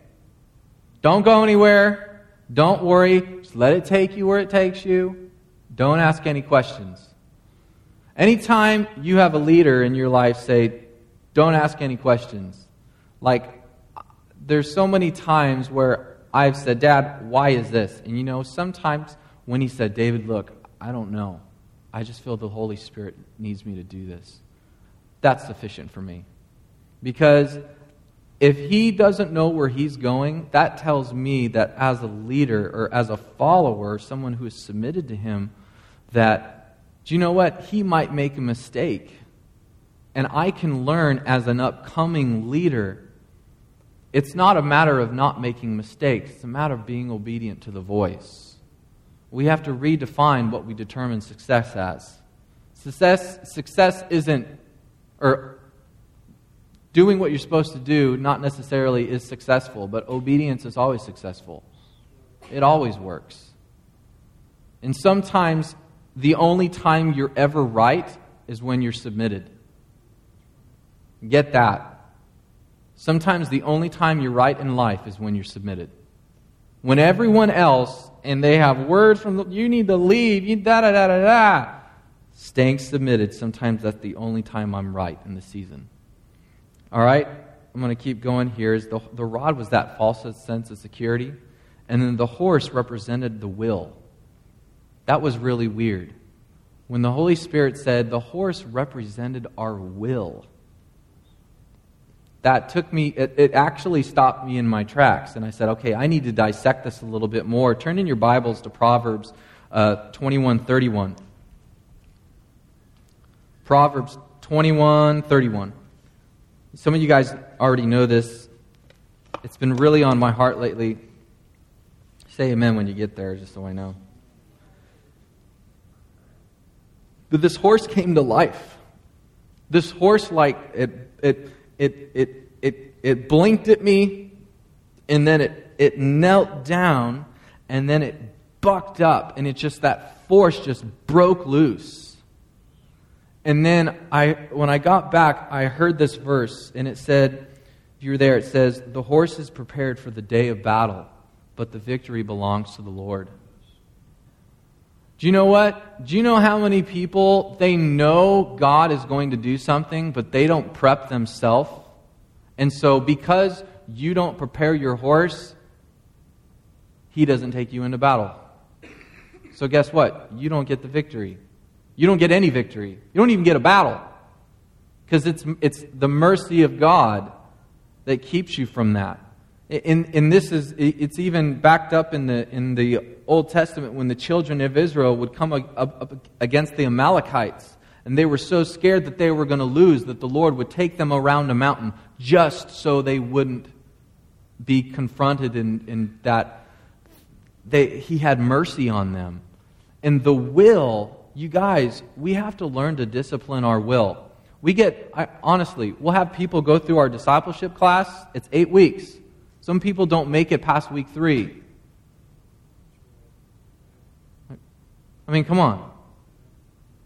Don't go anywhere. Don't worry. Let it take you where it takes you. Don't ask any questions. Anytime you have a leader in your life say, don't ask any questions. Like, there's so many times where I've said, Dad, why is this? And you know, sometimes when he said, David, look, I don't know. I just feel the Holy Spirit needs me to do this. That's sufficient for me. Because if he doesn't know where he's going, that tells me that as a leader or as a follower, someone who is submitted to him, that, do you know what? He might make a mistake. And I can learn as an upcoming leader. It's not a matter of not making mistakes, it's a matter of being obedient to the voice we have to redefine what we determine success as. Success, success isn't, or doing what you're supposed to do not necessarily is successful, but obedience is always successful. It always works. And sometimes the only time you're ever right is when you're submitted. Get that. Sometimes the only time you're right in life is when you're submitted. When everyone else and they have words from the, you need to leave, you da da da da da. Staying submitted, sometimes that's the only time I'm right in the season. All right? I'm going to keep going here, is the, the rod was that false sense of security, and then the horse represented the will. That was really weird. When the Holy Spirit said the horse represented our will, that took me, it, it, actually stopped me in my tracks. And I said, okay, I need to dissect this a little bit more. Turn in your Bibles to Proverbs uh, 21 31. Proverbs 21 31. Some of you guys already know this. It's been really on my heart lately. Say amen when you get there, just so I know. But this horse came to life. This horse, like, it, it, it, it, it, it blinked at me, and then it, it knelt down, and then it bucked up, and it just, that force just broke loose. And then I, when I got back, I heard this verse, and it said, if you were there, it says, The horse is prepared for the day of battle, but the victory belongs to the Lord. Do you know what? Do you know how many people they know God is going to do something, but they don't prep themselves? And so, because you don't prepare your horse, he doesn't take you into battle. So, guess what? You don't get the victory. You don't get any victory. You don't even get a battle. Because it's, it's the mercy of God that keeps you from that. And, and this is, it's even backed up in the, in the Old Testament when the children of Israel would come up, up against the Amalekites. And they were so scared that they were going to lose that the Lord would take them around a mountain just so they wouldn't be confronted in, in that they, he had mercy on them. And the will, you guys, we have to learn to discipline our will. We get, I, honestly, we'll have people go through our discipleship class. It's eight weeks. Some people don't make it past week three. I mean, come on.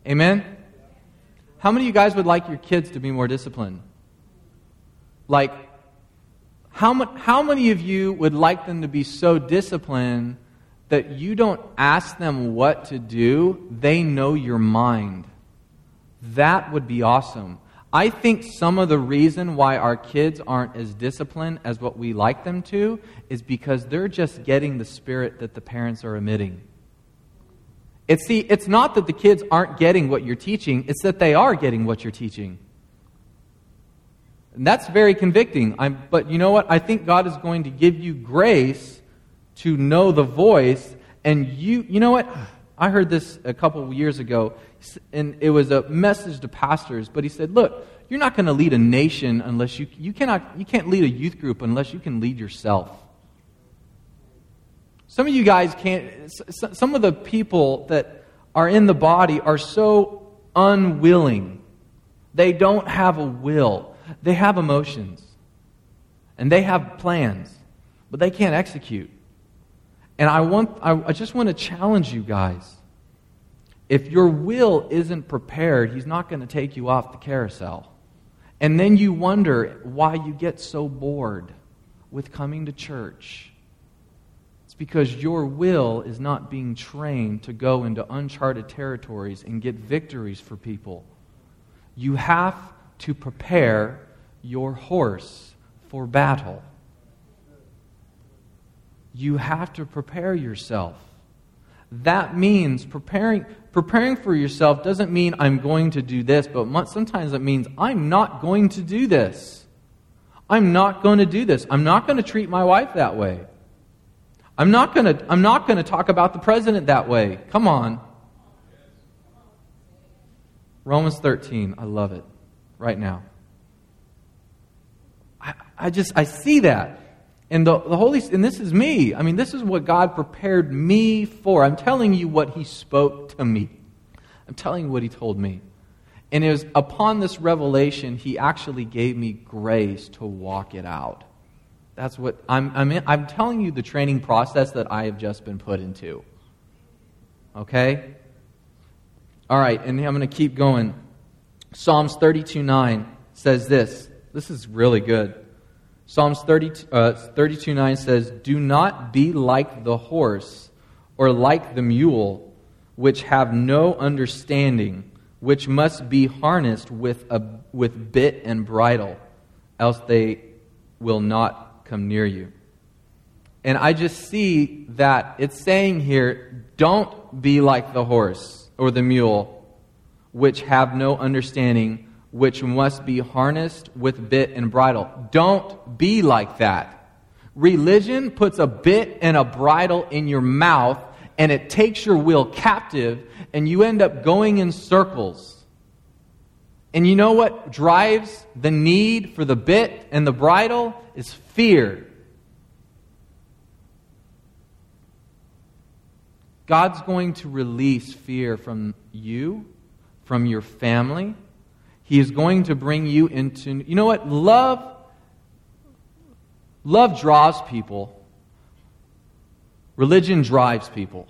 Amen? How many of you guys would like your kids to be more disciplined? Like, how, mu- how many of you would like them to be so disciplined that you don't ask them what to do, they know your mind? That would be awesome. I think some of the reason why our kids aren't as disciplined as what we like them to is because they're just getting the spirit that the parents are emitting. It's, see, it's not that the kids aren't getting what you're teaching, it's that they are getting what you're teaching. And that's very convicting. I'm, but you know what? I think God is going to give you grace to know the voice. And you, you know what? I heard this a couple of years ago and it was a message to pastors, but he said, Look, you're not going to lead a nation unless you, you, cannot, you can't lead a youth group unless you can lead yourself. Some of you guys can't, some of the people that are in the body are so unwilling. They don't have a will, they have emotions, and they have plans, but they can't execute. And I, want, I, I just want to challenge you guys if your will isn't prepared, He's not going to take you off the carousel. And then you wonder why you get so bored with coming to church. It's because your will is not being trained to go into uncharted territories and get victories for people. You have to prepare your horse for battle. You have to prepare yourself. That means preparing, preparing for yourself doesn't mean I'm going to do this, but sometimes it means I'm not going to do this. I'm not going to do this. I'm not going to treat my wife that way. I'm not going to, I'm not going to talk about the president that way. Come on. Romans 13. I love it right now. I, I just, I see that. And the, the Holy and this is me. I mean, this is what God prepared me for. I'm telling you what He spoke to me. I'm telling you what He told me. And it was upon this revelation, He actually gave me grace to walk it out. That's what I'm, I'm, in, I'm telling you the training process that I have just been put into. Okay? All right, and I'm going to keep going. Psalms 32 9 says this. This is really good. Psalms 30, uh, 32 9 says, Do not be like the horse or like the mule, which have no understanding, which must be harnessed with, a, with bit and bridle, else they will not come near you. And I just see that it's saying here, don't be like the horse or the mule, which have no understanding, which must be harnessed with bit and bridle. Don't be like that. Religion puts a bit and a bridle in your mouth, and it takes your will captive, and you end up going in circles. And you know what drives the need for the bit and the bridle is fear. God's going to release fear from you, from your family. He is going to bring you into, you know what? Love, love draws people. Religion drives people.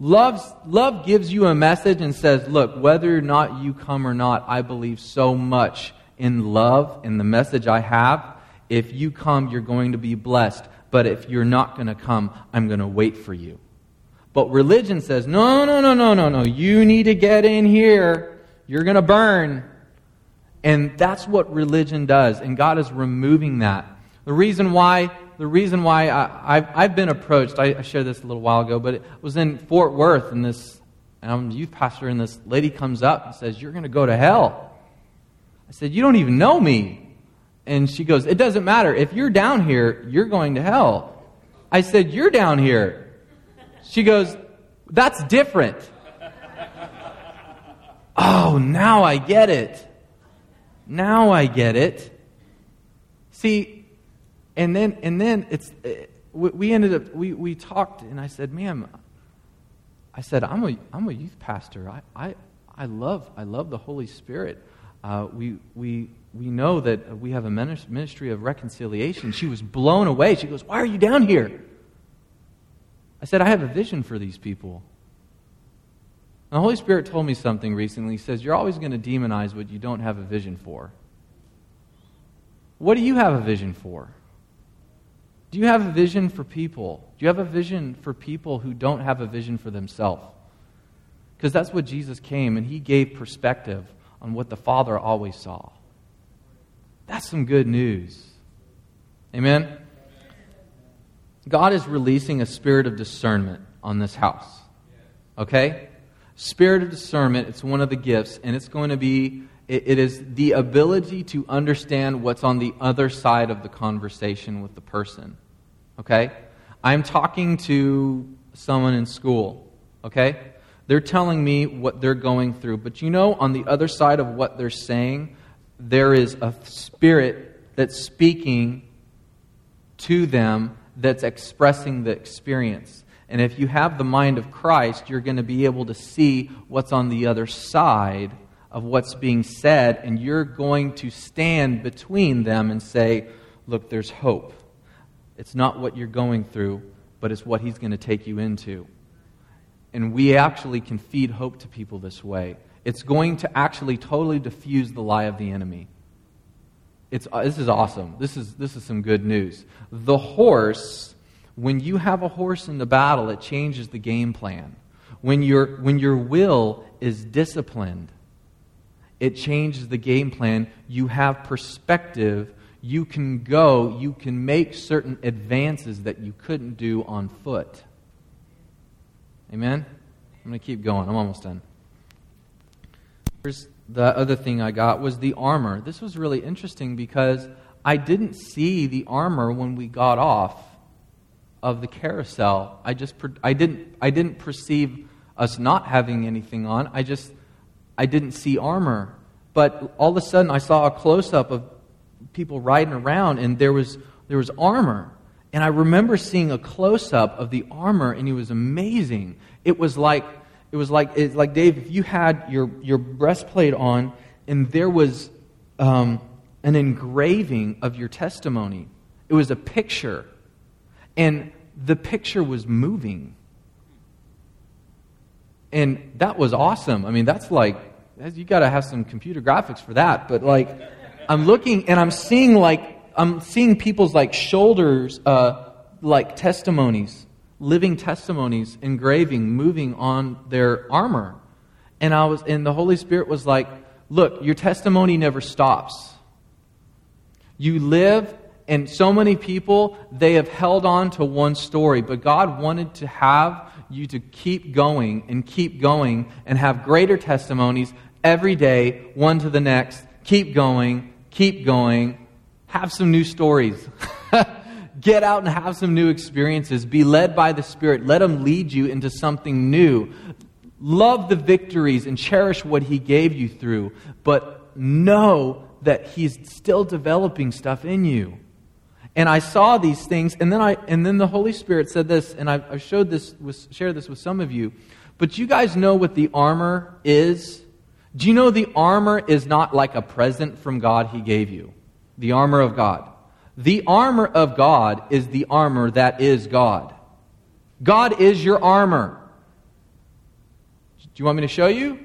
Love's, love gives you a message and says, look, whether or not you come or not, I believe so much in love and the message I have. If you come, you're going to be blessed. But if you're not going to come, I'm going to wait for you. But religion says, no, no, no, no, no, no. You need to get in here. You're going to burn. And that's what religion does. And God is removing that. The reason why, the reason why I, have I've been approached, I, I shared this a little while ago, but it was in Fort Worth, and this, and I'm a youth pastor, and this lady comes up and says, You're going to go to hell. I said, You don't even know me. And she goes, It doesn't matter. If you're down here, you're going to hell. I said, You're down here. She goes, That's different. oh, now I get it. Now I get it. See, and then and then it's we ended up we, we talked and I said, "Ma'am, I said I'm a I'm a youth pastor. I I, I love I love the Holy Spirit. Uh, we we we know that we have a ministry of reconciliation. She was blown away. She goes, Why are you down here? I said, I have a vision for these people. And the Holy Spirit told me something recently. He says, You're always going to demonize what you don't have a vision for. What do you have a vision for? Do you have a vision for people? Do you have a vision for people who don't have a vision for themselves? Because that's what Jesus came and he gave perspective on what the Father always saw. That's some good news. Amen? God is releasing a spirit of discernment on this house. Okay? Spirit of discernment, it's one of the gifts, and it's going to be, it, it is the ability to understand what's on the other side of the conversation with the person. Okay? I'm talking to someone in school. Okay? They're telling me what they're going through, but you know, on the other side of what they're saying, there is a spirit that's speaking to them that's expressing the experience. And if you have the mind of Christ, you're going to be able to see what's on the other side of what's being said, and you're going to stand between them and say, Look, there's hope. It's not what you're going through, but it's what He's going to take you into. And we actually can feed hope to people this way. It's going to actually totally diffuse the lie of the enemy. It's, uh, this is awesome. This is, this is some good news. The horse, when you have a horse in the battle, it changes the game plan. When, your when your will is disciplined, it changes the game plan. You have perspective. You can go, you can make certain advances that you couldn't do on foot. Amen? I'm going to keep going. I'm almost done. Here's the other thing I got was the armor. This was really interesting because I didn't see the armor when we got off of the carousel. I just I didn't I didn't perceive us not having anything on. I just I didn't see armor. But all of a sudden I saw a close up of people riding around and there was there was armor. And I remember seeing a close up of the armor and it was amazing. It was like it was like, it's like Dave, if you had your, your breastplate on and there was um, an engraving of your testimony, it was a picture, and the picture was moving. And that was awesome. I mean, that's like, you got to have some computer graphics for that. But like, I'm looking and I'm seeing like, I'm seeing people's like shoulders, uh, like testimonies living testimonies, engraving, moving on their armor. And I was and the Holy Spirit was like, "Look, your testimony never stops. You live, and so many people, they have held on to one story, but God wanted to have you to keep going and keep going and have greater testimonies every day, one to the next. Keep going, keep going. Have some new stories. <laughs> Get out and have some new experiences. Be led by the Spirit. Let Him lead you into something new. Love the victories and cherish what He gave you through, but know that He's still developing stuff in you. And I saw these things, and then, I, and then the Holy Spirit said this, and I, I showed this, shared this with some of you. But you guys know what the armor is? Do you know the armor is not like a present from God He gave you? The armor of God. The armor of God is the armor that is God. God is your armor. Do you want me to show you?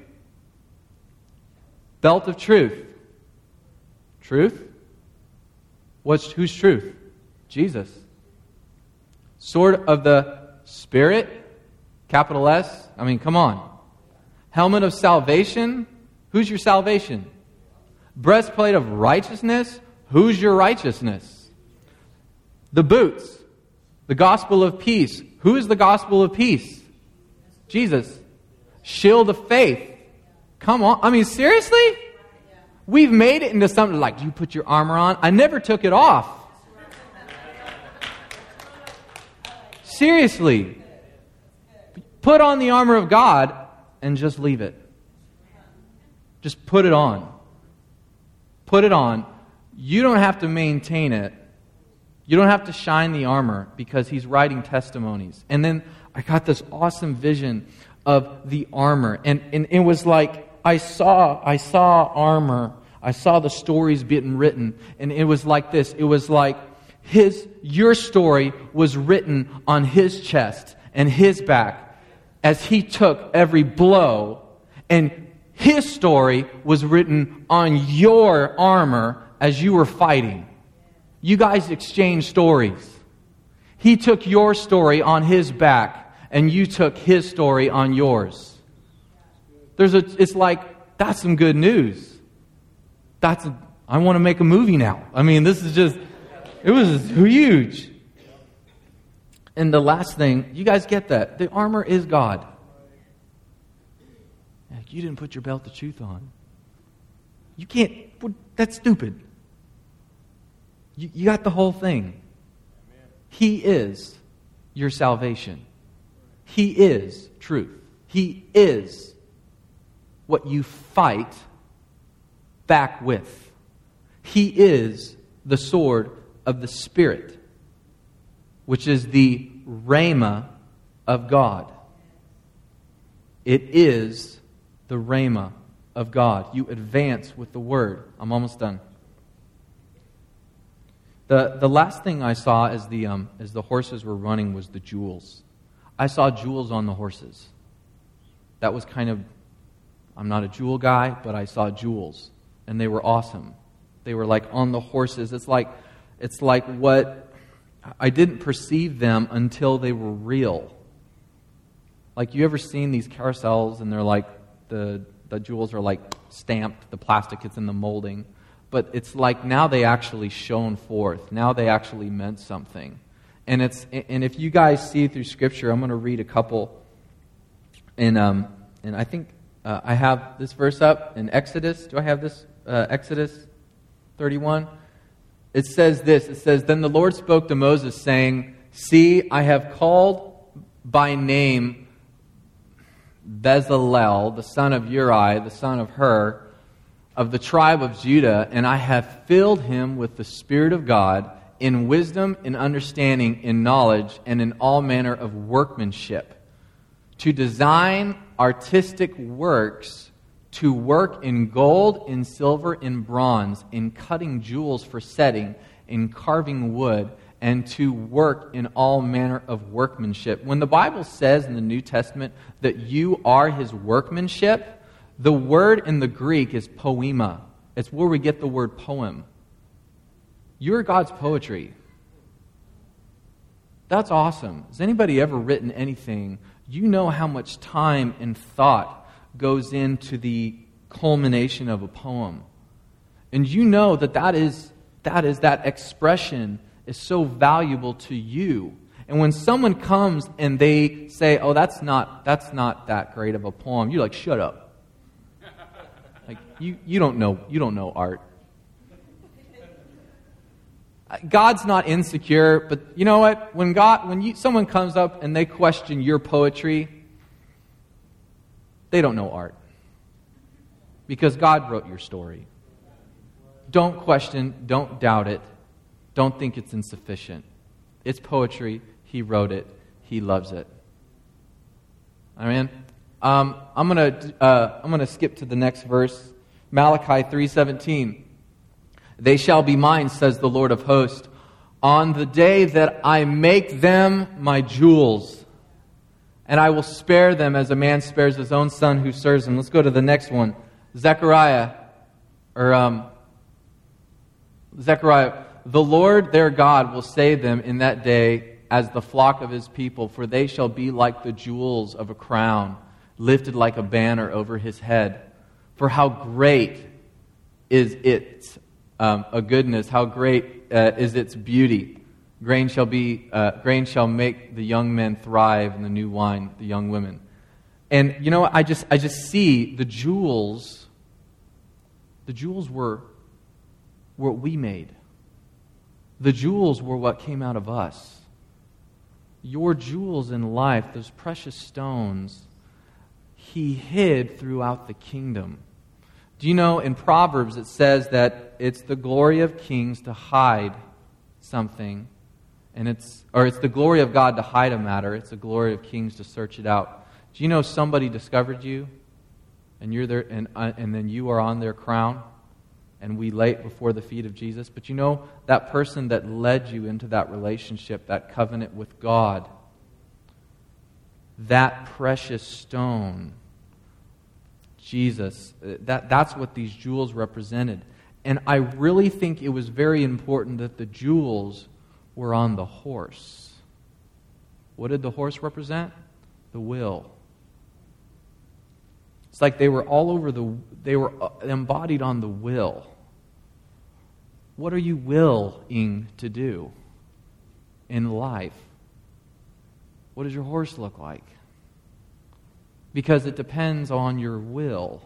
Belt of truth. Truth? What's, whose truth? Jesus. Sword of the Spirit, capital S. I mean, come on. Helmet of salvation. Who's your salvation? Breastplate of righteousness. Who's your righteousness? The boots. The gospel of peace. Who is the gospel of peace? Jesus. Shield of faith. Come on. I mean, seriously? We've made it into something like, do you put your armor on? I never took it off. Seriously. Put on the armor of God and just leave it. Just put it on. Put it on. You don't have to maintain it. You don't have to shine the armor because he's writing testimonies. And then I got this awesome vision of the armor. And, and it was like I saw I saw armor. I saw the stories being written. And it was like this. It was like his, your story was written on his chest and his back as he took every blow, and his story was written on your armor as you were fighting. You guys exchanged stories. He took your story on his back, and you took his story on yours. There's a, it's like, that's some good news. That's a, I want to make a movie now. I mean, this is just, it was huge. And the last thing, you guys get that. The armor is God. You didn't put your belt of truth on. You can't, that's stupid. You, you got the whole thing. He is your salvation. He is truth. He is what you fight back with. He is the sword of the Spirit, which is the Rhema of God. It is the Rhema of God. You advance with the Word. I'm almost done. The, the last thing I saw as the, um, as the horses were running was the jewels. I saw jewels on the horses. That was kind of, I'm not a jewel guy, but I saw jewels. And they were awesome. They were like on the horses. It's like it's like what I didn't perceive them until they were real. Like you ever seen these carousels and they're like the the jewels are like stamped, the plastic is in the molding, but it's like now they actually shone forth. Now they actually meant something. And it's and if you guys see through scripture, I'm going to read a couple and um and I think uh, I have this verse up in Exodus. Do I have this uh, Exodus 31? it says this it says, Then the Lord spoke to Moses, saying, See, I have called by name Bezalel, the son of Uri, the son of Hur, of the tribe of Judah, and I have filled him with the Spirit of God in wisdom, in understanding, in knowledge, and in all manner of workmanship, to design artistic works to work in gold, in silver, in bronze, in cutting jewels for setting, in carving wood, and to work in all manner of workmanship. When the Bible says in the New Testament that you are his workmanship, the word in the Greek is poema. It's where we get the word poem. You're God's poetry. That's awesome. Has anybody ever written anything? You know how much time and thought goes into the culmination of a poem. And you know that that is that is, that expression is so valuable to you. And when someone comes and they say, "Oh, that's not that's not that great of a poem," you're like, "Shut up." Like you, you don't know you don't know art. God's not insecure, but you know what? When God when you, someone comes up and they question your poetry, they don't know art. Because God wrote your story. Don't question, don't doubt it. Don't think it's insufficient. It's poetry. He wrote it. He loves it. Amen. Um, I'm gonna uh, I'm gonna skip to the next verse, Malachi 3:17. They shall be mine, says the Lord of hosts, on the day that I make them my jewels, and I will spare them as a man spares his own son who serves him. Let's go to the next one, Zechariah, or um, Zechariah. The Lord their God will save them in that day as the flock of his people, for they shall be like the jewels of a crown, lifted like a banner over his head. For how great is its um, a goodness, how great uh, is its beauty. Grain shall be, uh, grain shall make the young men thrive, and the new wine the young women. And you know, I just, I just see the jewels. The jewels were what we made. The jewels were what came out of us your jewels in life, those precious stones, he hid throughout the kingdom. Do you know in Proverbs it says that it's the glory of kings to hide something, and it's or it's the glory of God to hide a matter, it's the glory of kings to search it out. Do you know somebody discovered you, and you're there, and, uh, and then you are on their crown? and we lay it before the feet of Jesus. But you know, that person that led you into that relationship, that covenant with God, that precious stone, Jesus, uh, that, that's what these jewels represented. And I really think it was very important that the jewels were on the horse. What did the horse represent? The will. It's like they were all over the, they were uh, embodied on the will. What are you willing to do in life? What does your horse look like? Because it depends on your will.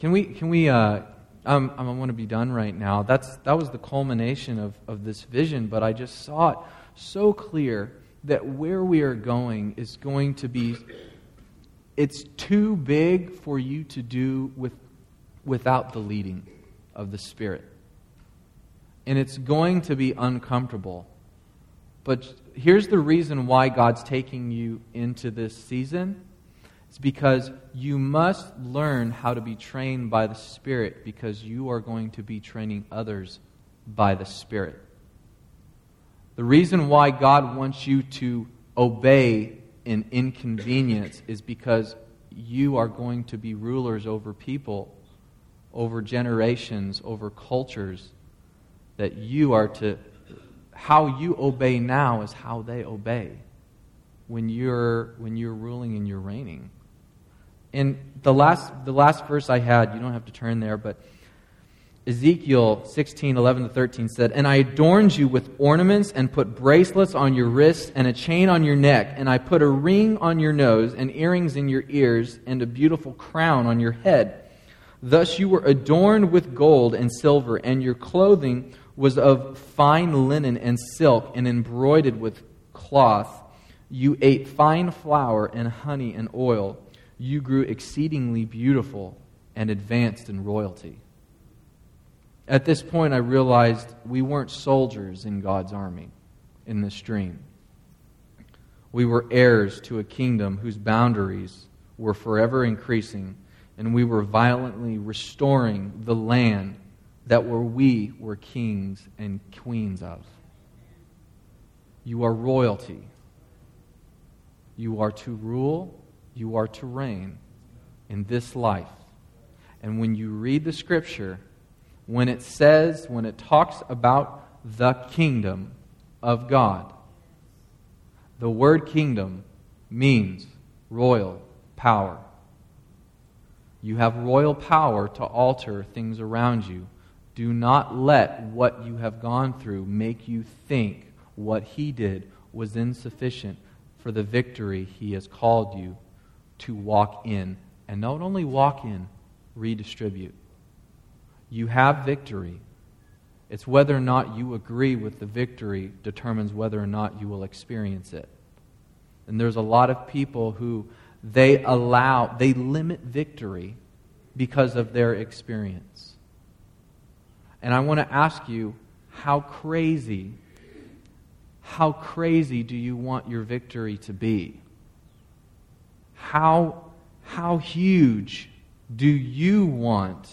Can we, can we, uh, um, I want to be done right now. That's, that was the culmination of, of this vision, but I just saw it so clear that where we are going is going to be it's too big for you to do with, without the leading of the Spirit. And it's going to be uncomfortable. But here's the reason why God's taking you into this season. It's because you must learn how to be trained by the Spirit because you are going to be training others by the Spirit. The reason why God wants you to obey an inconvenience is because you are going to be rulers over people, over generations, over cultures, that you are to, how you obey now is how they obey when you're, when you're ruling and you're reigning. And the last, the last verse I had, you don't have to turn there, but Ezekiel 16, 11 to 13 said, And I adorned you with ornaments and put bracelets on your wrists and a chain on your neck, and I put a ring on your nose and earrings in your ears and a beautiful crown on your head. Thus you were adorned with gold and silver, and your clothing was of fine linen and silk and embroidered with cloth. You ate fine flour and honey and oil. You grew exceedingly beautiful and advanced in royalty. At this point, I realized we weren't soldiers in God's army in this dream. We were heirs to a kingdom whose boundaries were forever increasing, and we were violently restoring the land that were we were kings and queens of. You are royalty. You are to rule, you are to reign in this life. And when you read the scripture, when it says, when it talks about the kingdom of God, the word kingdom means royal power. You have royal power to alter things around you. Do not let what you have gone through make you think what he did was insufficient for the victory he has called you to walk in. And not only walk in, redistribute. You have victory. It's whether or not you agree with the victory determines whether or not you will experience it. And there's a lot of people who they allow, they limit victory because of their experience. And I want to ask you, how crazy, how crazy do you want your victory to be? How, how huge do you want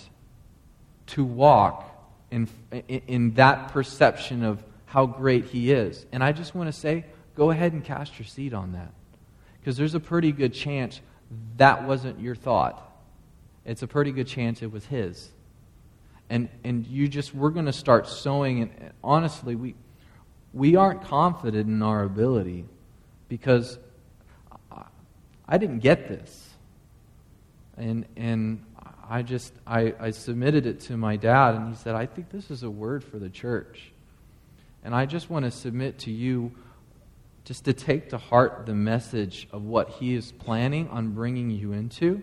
to walk in, in that perception of how great He is? And I just want to say, go ahead and cast your seed on that. Because there's a pretty good chance that wasn't your thought. It's a pretty good chance it was His. And, and you just, we're going to start sowing. And honestly, we, we aren't confident in our ability because I didn't get this. And, and I just, I, I submitted it to my dad, and he said, I think this is a word for the church. And I just want to submit to you just to take to heart the message of what he is planning on bringing you into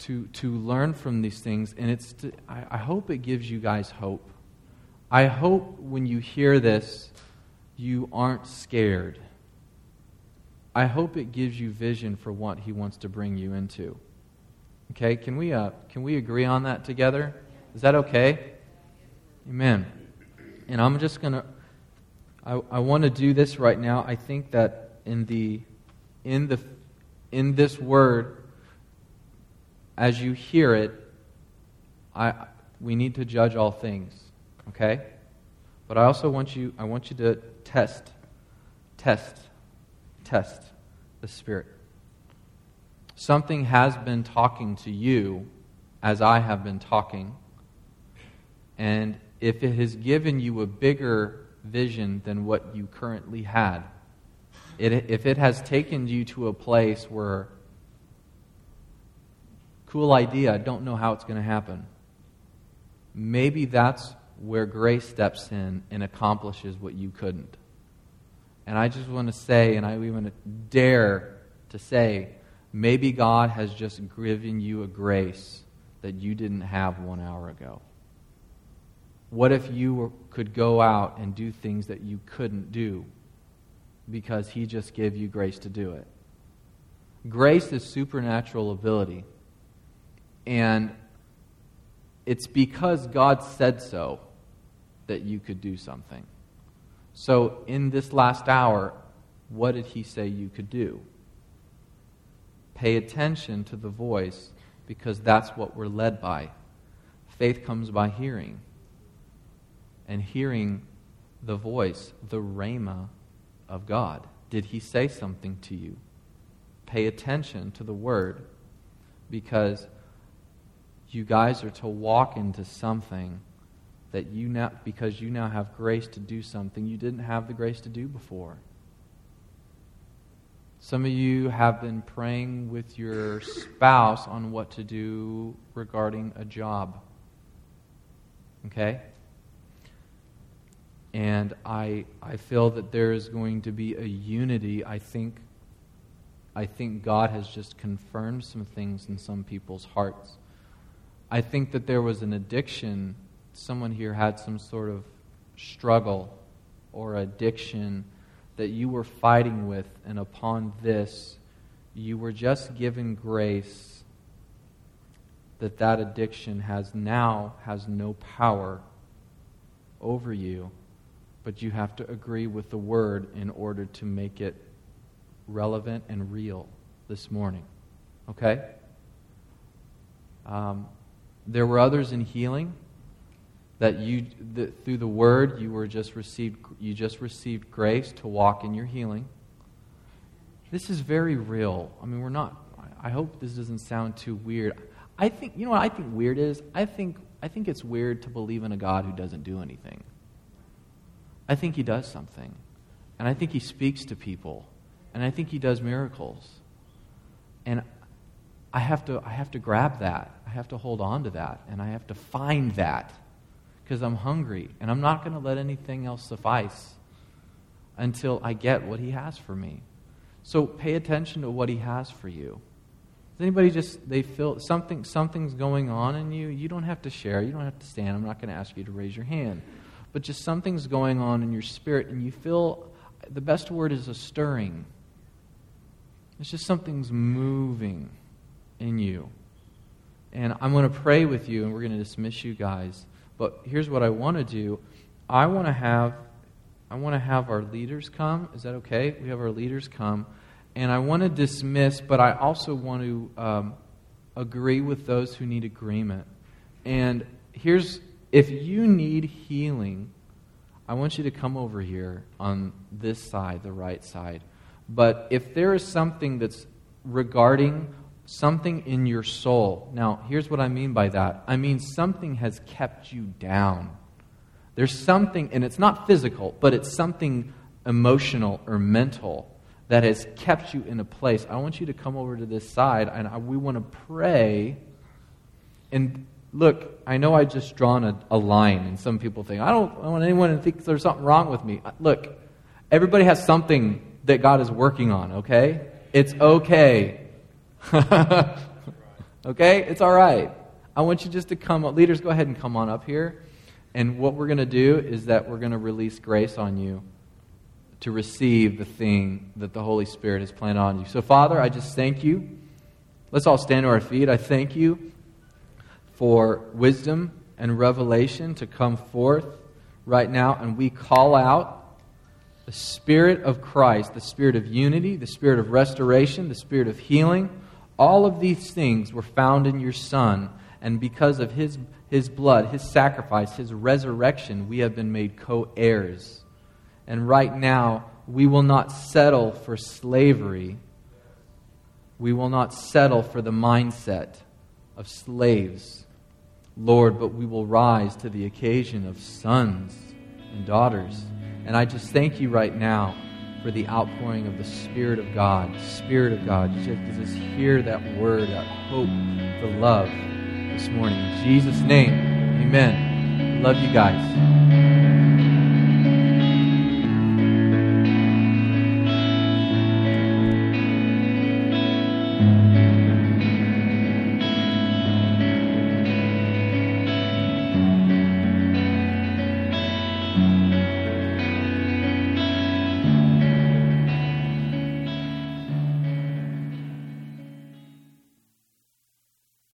to, to learn from these things and it's to, I, I hope it gives you guys hope i hope when you hear this you aren't scared I hope it gives you vision for what He wants to bring you into. Okay, can we, uh, can we agree on that together? Is that okay? Amen. And I'm just going to, I, want to do this right now. I think that in, the, in, the, in this word, as you hear it, I, we need to judge all things. Okay? But I also want you, I want you to test, test test the Spirit. Something has been talking to you as I have been talking. And if it has given you a bigger vision than what you currently had, it, if it has taken you to a place where, cool idea, I don't know how it's going to happen, maybe that's where grace steps in and accomplishes what you couldn't. And I just want to say, and I to dare to say, maybe God has just given you a grace that you didn't have one hour ago. What if you were, could go out and do things that you couldn't do because He just gave you grace to do it? Grace is supernatural ability. And it's because God said so that you could do something. So, in this last hour, what did he say you could do? Pay attention to the voice because that's what we're led by. Faith comes by hearing, and hearing the voice, the rhema of God. Did he say something to you? Pay attention to the word because you guys are to walk into something that you now, because you now have grace to do something you didn't have the grace to do before. Some of you have been praying with your spouse on what to do regarding a job. Okay? And I, I feel that there is going to be a unity. I think, I think God has just confirmed some things in some people's hearts. I think that there was an addiction someone here had some sort of struggle or addiction that you were fighting with, and upon this, you were just given grace that that addiction has now has no power over you, but you have to agree with the word in order to make it relevant and real this morning. Okay? Um, there were others in healing that you that through the word you were just received you just received grace to walk in your healing. This is very real. I mean we're not i hope this doesn't sound too weird. I think you know what i think weird is? I think i think it's weird to believe in a god who doesn't do anything. I think he does something. And i think he speaks to people. And i think he does miracles. And i have to i have to grab that i have to hold on to that and I have to find that because I'm hungry and I'm not going to let anything else suffice until I get what He has for me. So pay attention to what He has for you. Does anybody just they feel something something's going on in you? You don't have to share. You don't have to stand. I'm not going to ask you to raise your hand. But just something's going on in your spirit and you feel the best word is a stirring. It's just something's moving in you. And I'm going to pray with you and we're going to dismiss you guys. But here's what I want to do. I want to have I want to have our leaders come. Is that okay? We have our leaders come. And I want to dismiss, but I also want to um, agree with those who need agreement. And here's if you need healing, I want you to come over here on this side, the right side. But if there is something that's regarding something in your soul, now here's what I mean by that I mean something has kept you down. There's something, and it's not physical, but it's something emotional or mental that has kept you in a place. I want you to come over to this side, and I, we want to pray. And look, I know I just drawn a, a line, and some people think, I don't, I don't want anyone to think there's something wrong with me. Uh, look, everybody has something that God is working on, okay? It's okay. <laughs> okay? It's all right. I want you just to come up. Leaders, go ahead and come on up here. And what we're going to do is that we're going to release grace on you to receive the thing that the Holy Spirit has planned on you. So, Father, I just thank you. Let's all stand to our feet. I thank you for wisdom and revelation to come forth right now, and we call out the Spirit of Christ, the Spirit of unity, the Spirit of restoration, the Spirit of healing. All of these things were found in your Son, and because of His, his blood, His sacrifice, His resurrection, we have been made co heirs and right now, we will not settle for slavery. We will not settle for the mindset of slaves, Lord, but we will rise to the occasion of sons and daughters. And I just thank you right now for the outpouring of the Spirit of God. Spirit of God, just, hear that word, that hope, the love this morning. In Jesus' name, amen. Love you guys.